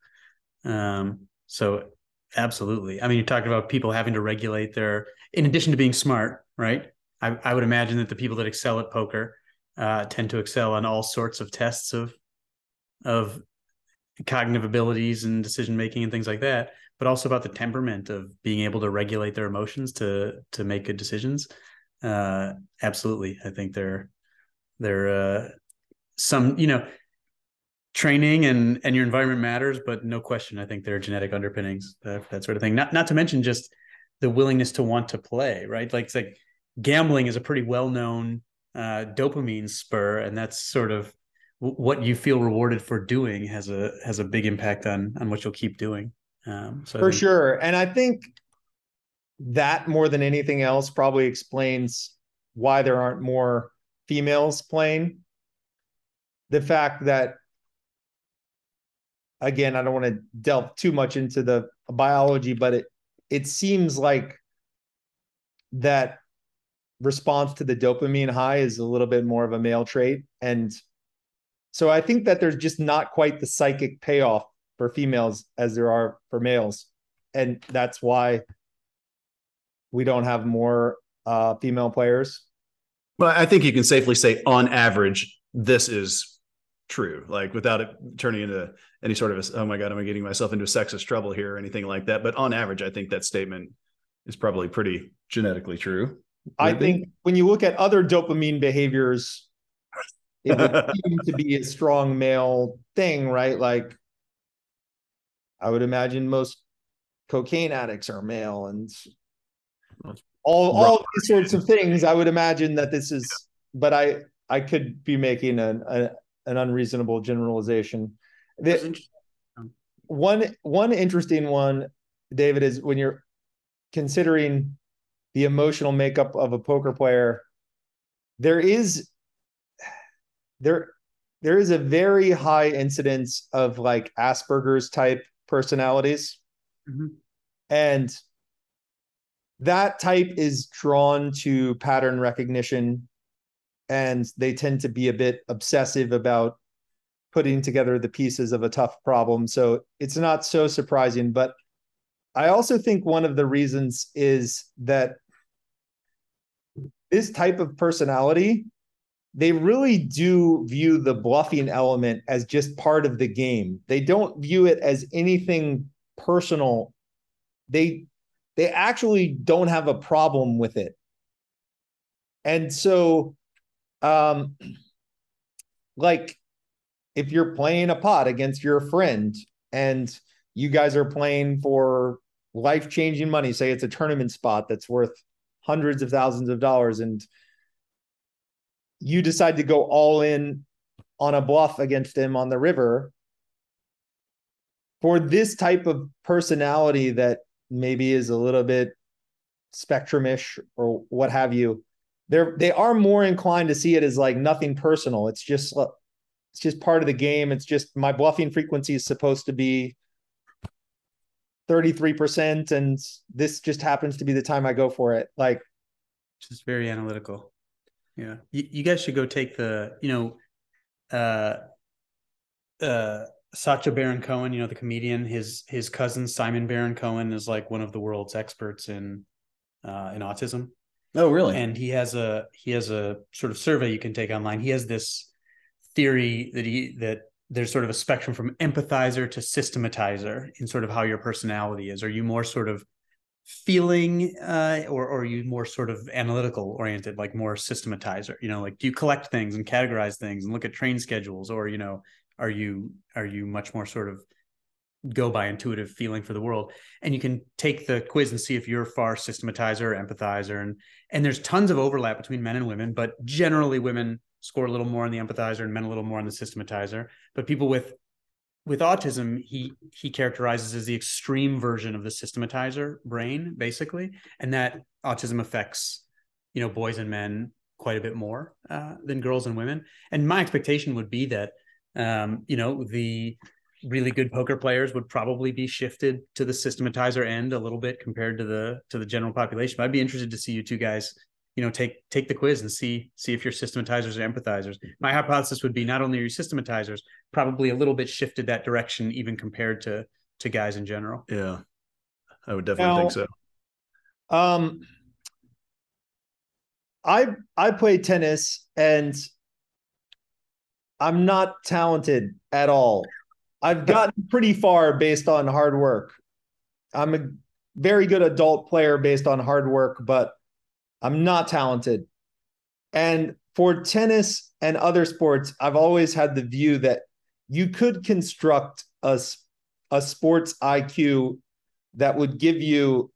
Um, so absolutely. I mean, you're talking about people having to regulate their, in addition to being smart, right? I, I would imagine that the people that excel at poker uh, tend to excel on all sorts of tests of of cognitive abilities and decision making and things like that but also about the temperament of being able to regulate their emotions to to make good decisions uh absolutely i think they're they're uh some you know training and and your environment matters but no question i think there are genetic underpinnings uh, that sort of thing not not to mention just the willingness to want to play right like it's like gambling is a pretty well-known uh dopamine spur and that's sort of w- what you feel rewarded for doing has a has a big impact on on what you'll keep doing um so For think- sure. And I think that more than anything else probably explains why there aren't more females playing. The fact that, again, I don't want to delve too much into the biology, but it it seems like that response to the dopamine high is a little bit more of a male trait. And so I think that there's just not quite the psychic payoff for females as there are for males. And that's why we don't have more uh, female players. But I think you can safely say, on average, this is true. Like without it turning into any sort of a, oh my god, am I getting myself into sexist trouble here or anything like that? But on average, I think that statement is probably pretty genetically true. I think when you look at other dopamine behaviors, it would [LAUGHS] seem to be a strong male thing, right? Like, I would imagine most cocaine addicts are male, and all all these sorts of things. I would imagine that this is, but I I could be making an a, an unreasonable generalization. The, one one interesting one, David, is when you're considering the emotional makeup of a poker player, there is there there is a very high incidence of like Asperger's type personalities. Mhm. And that type is drawn to pattern recognition and they tend to be a bit obsessive about putting together the pieces of a tough problem. So it's not so surprising. But I also think one of the reasons is that this type of personality, they really do view the bluffing element as just part of the game. They don't view it as anything personal. They they actually don't have a problem with it. And so um like if you're playing a pot against your friend and you guys are playing for life changing money. Say it's a tournament spot that's worth hundreds of thousands of dollars, and you decide to go all in on a bluff against him on the river. For this type of personality that maybe is a little bit spectrumish or what have you, they're they are more inclined to see it as like nothing personal. It's just it's just part of the game. It's just my bluffing frequency is supposed to be 33% and this just happens to be the time I go for it. Like just very analytical. Yeah. You, you guys should go take the, you know, uh uh Sacha Baron Cohen, you know, the comedian, his his cousin Simon Baron Cohen is like one of the world's experts in uh in autism. Oh, really? And he has a he has a sort of survey you can take online. He has this theory that he that there's sort of a spectrum from empathizer to systematizer in sort of how your personality is. Are you more sort of feeling uh, or, or are you more sort of analytical oriented, like more systematizer? You know, like do you collect things and categorize things and look at train schedules, or you know, are you are you much more sort of go by intuitive feeling for the world? And you can take the quiz and see if you're far systematizer or empathizer, and and there's tons of overlap between men and women, but generally women score a little more on the empathizer and men a little more on the systematizer. But people with with autism, he he characterizes as the extreme version of the systematizer brain, basically, and that autism affects you know boys and men quite a bit more uh, than girls and women. And my expectation would be that um, you know the really good poker players would probably be shifted to the systematizer end a little bit compared to the to the general population. But I'd be interested to see you two guys you know take take the quiz and see see if you're systematizers or empathizers. My hypothesis would be not only are you systematizers probably a little bit shifted that direction even compared to to guys in general. Yeah. I would definitely now, think so. um i i play tennis and i'm not talented at all i've gotten pretty far based on hard work i'm a very good adult player based on hard work but I'm not talented. And for tennis and other sports, I've always had the view that you could construct a, a sports IQ that would give you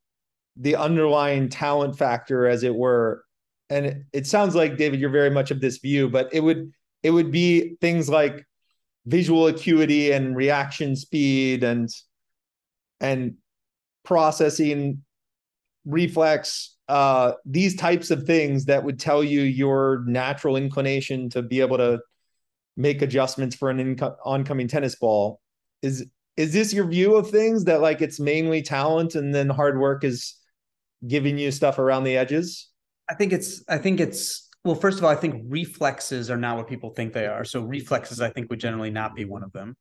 the underlying talent factor, as it were. And it, it sounds like David, you're very much of this view, but it would it would be things like visual acuity and reaction speed and and processing reflex uh, these types of things that would tell you your natural inclination to be able to make adjustments for an inco- oncoming tennis ball. Is is this your view of things that like it's mainly talent and then hard work is giving you stuff around the edges? I think it's i think it's well first of all i think reflexes are not what people think they are. So reflexes i think would generally not be one of them.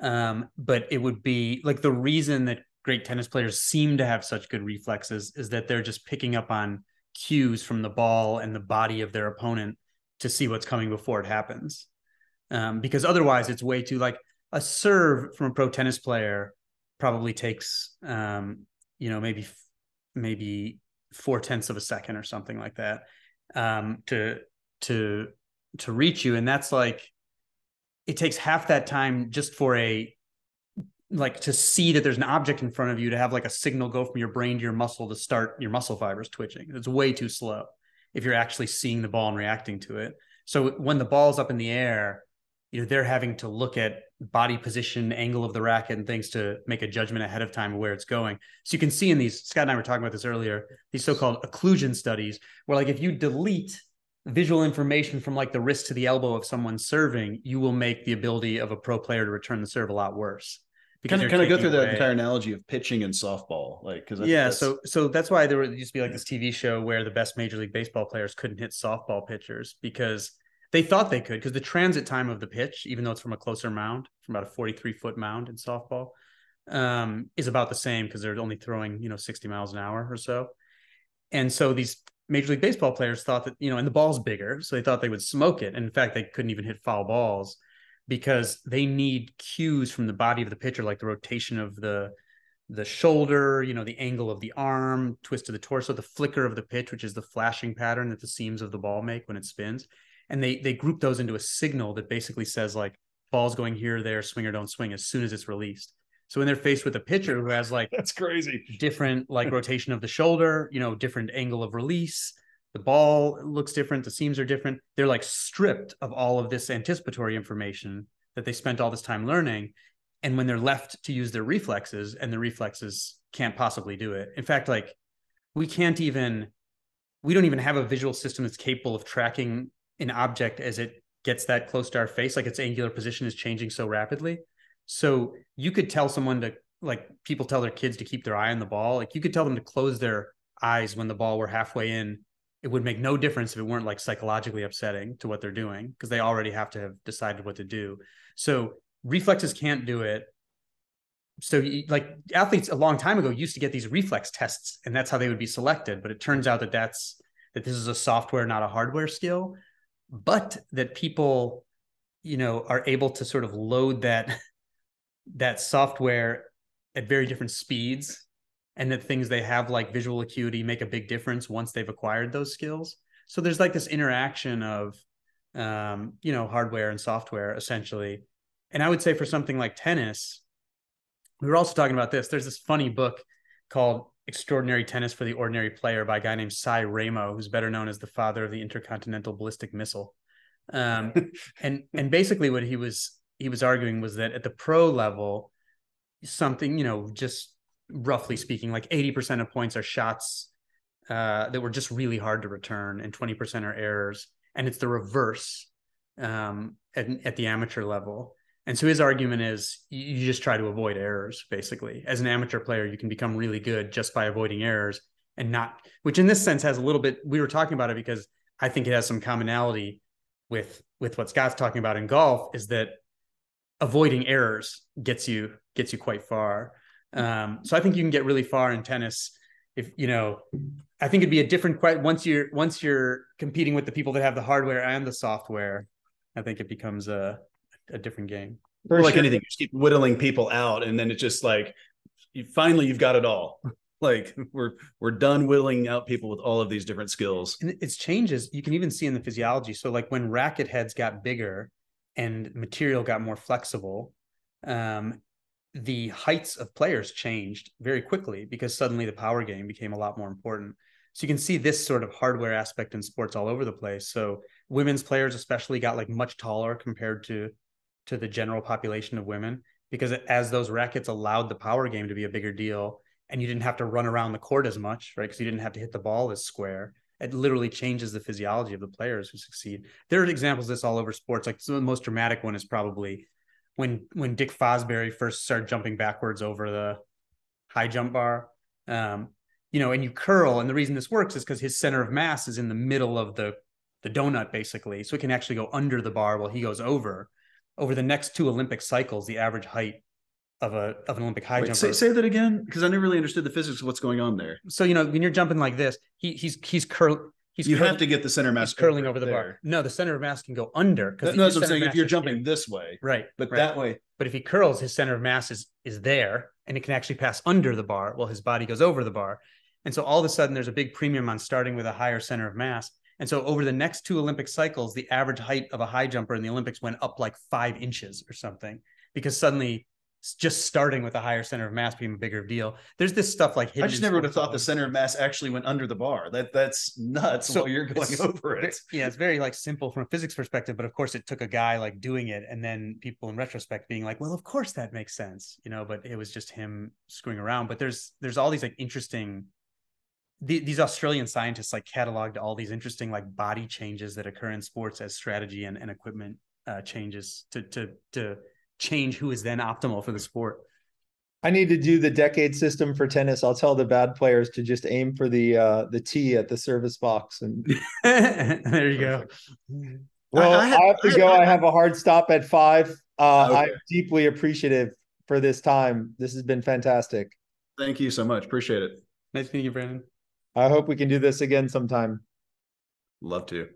Um, but it would be like the reason that great tennis players seem to have such good reflexes is that they're just picking up on cues from the ball and the body of their opponent to see what's coming before it happens. Um, because otherwise, it's way too like a serve from a pro tennis player probably takes, um, you know, maybe maybe four tenths of a second or something like that um, to to to reach you, and that's like it takes half that time just for a like to see that there's an object in front of you to have like a signal go from your brain to your muscle to start your muscle fibers twitching. It's way too slow if you're actually seeing the ball and reacting to it. So when the ball's up in the air, you know, they're having to look at body position, angle of the racket, and things to make a judgment ahead of time of where it's going. So you can see in these, Scott and I were talking about this earlier, these so-called occlusion studies, where like if you delete visual information from like the wrist to the elbow of someone serving, you will make the ability of a pro player to return the serve a lot worse because can, can I go through away. the entire analogy of pitching and softball? Like, because yeah, so so that's why there used to be like this TV show where the best Major League Baseball players couldn't hit softball pitchers because they thought they could because the transit time of the pitch, even though it's from a closer mound, from about a 43 foot mound in softball, um, is about the same because they're only throwing you know 60 miles an hour or so, and so these Major League Baseball players thought that you know, and the ball's bigger, so they thought they would smoke it. And in fact, they couldn't even hit foul balls because they need cues from the body of the pitcher, like the rotation of the the shoulder, you know, the angle of the arm, twist of the torso, the flicker of the pitch, which is the flashing pattern that the seams of the ball make when it spins. And they they group those into a signal that basically says like ball's going here, there, swing or don't swing as soon as it's released. So when they're faced with a pitcher who has like [LAUGHS] That's crazy. different like rotation of the shoulder, you know, different angle of release, the ball looks different, the seams are different. They're like stripped of all of this anticipatory information that they spent all this time learning. And when they're left to use their reflexes, and the reflexes can't possibly do it. In fact, like we can't even, we don't even have a visual system that's capable of tracking an object as it gets that close to our face, like its angular position is changing so rapidly. So you could tell someone to like people tell their kids to keep their eye on the ball. Like you could tell them to close their eyes when the ball were halfway in. It would make no difference if it weren't like psychologically upsetting to what they're doing because they already have to have decided what to do. So reflexes can't do it. So like athletes a long time ago used to get these reflex tests and that's how they would be selected, but it turns out that that's that this is a software not a hardware skill, but that people you know are able to sort of load that [LAUGHS] that software at very different speeds and that things they have like visual acuity make a big difference once they've acquired those skills. So there's like this interaction of um, you know hardware and software essentially. And i would say for something like tennis we were also talking about this. There's this funny book called extraordinary tennis for the ordinary player by a guy named Si Ramo who's better known as the father of the intercontinental ballistic missile um, [LAUGHS] and and basically what he was he was arguing was that at the pro level, something, you know, just roughly speaking, like 80% of points are shots uh, that were just really hard to return and 20% are errors. And it's the reverse um, at, at the amateur level. And so his argument is you just try to avoid errors, basically. As an amateur player, you can become really good just by avoiding errors and not, which in this sense has a little bit, we were talking about it because I think it has some commonality with with what Scott's talking about in golf is that avoiding errors gets you gets you quite far. Um, so I think you can get really far in tennis if you know. I think it'd be a different question once you're once you're competing with the people that have the hardware and the software. I think it becomes a a different game. For like sure. anything, you just keep whittling people out, and then it's just like you finally you've got it all. [LAUGHS] like we're we're done whittling out people with all of these different skills. And it's changes you can even see in the physiology. So like when racket heads got bigger, and material got more flexible, um, the heights of players changed very quickly because suddenly the power game became a lot more important. So you can see this sort of hardware aspect in sports all over the place. So women's players especially got like much taller compared to to the general population of women because as those rackets allowed the power game to be a bigger deal and you didn't have to run around the court as much, right? Because you didn't have to hit the ball as square it literally changes the physiology of the players who succeed. There are examples of this all over sports. Like the most dramatic one is probably when when Dick Fosbury first started jumping backwards over the high jump bar. Um, you know, and you curl, and the reason this works is because his center of mass is in the middle of the the donut, basically, so it can actually go under the bar while he goes over. Over the next two Olympic cycles, the average height of a of an Olympic high Wait, jumper. Say, say that again, because I never really understood the physics of what's going on there. So you know, when you're jumping like this, he he's he's curl. He's you curling, have to get the center mass curling over the there. bar. No, the center of mass can go under. Because no, that's what I'm saying. If you're jumping here. this way, right, but right. that way. But if he curls, his center of mass is is there, and it can actually pass under the bar while his body goes over the bar. And so all of a sudden, there's a big premium on starting with a higher center of mass. And so over the next two Olympic cycles, the average height of a high jumper in the Olympics went up like five inches or something because suddenly just starting with a higher center of mass being a bigger deal. There's this stuff like I just never would have thought the center of mass actually went under the bar. That that's nuts. So while you're going [LAUGHS] over it. Yeah, it's very like simple from a physics perspective, but of course it took a guy like doing it, and then people in retrospect being like, "Well, of course that makes sense," you know. But it was just him screwing around. But there's there's all these like interesting. The, these Australian scientists like cataloged all these interesting like body changes that occur in sports as strategy and, and equipment uh, changes to to to change who is then optimal for the sport. I need to do the decade system for tennis. I'll tell the bad players to just aim for the uh the tee at the service box and [LAUGHS] there you go. [LAUGHS] Well, I, I, have, I have, to go. I, have a hard stop at five. Uh okay. I'm deeply appreciative for this time. This has been fantastic. Thank you so much. Appreciate it. Nice meeting you, Brandon. I hope we can do this again sometime. Love to.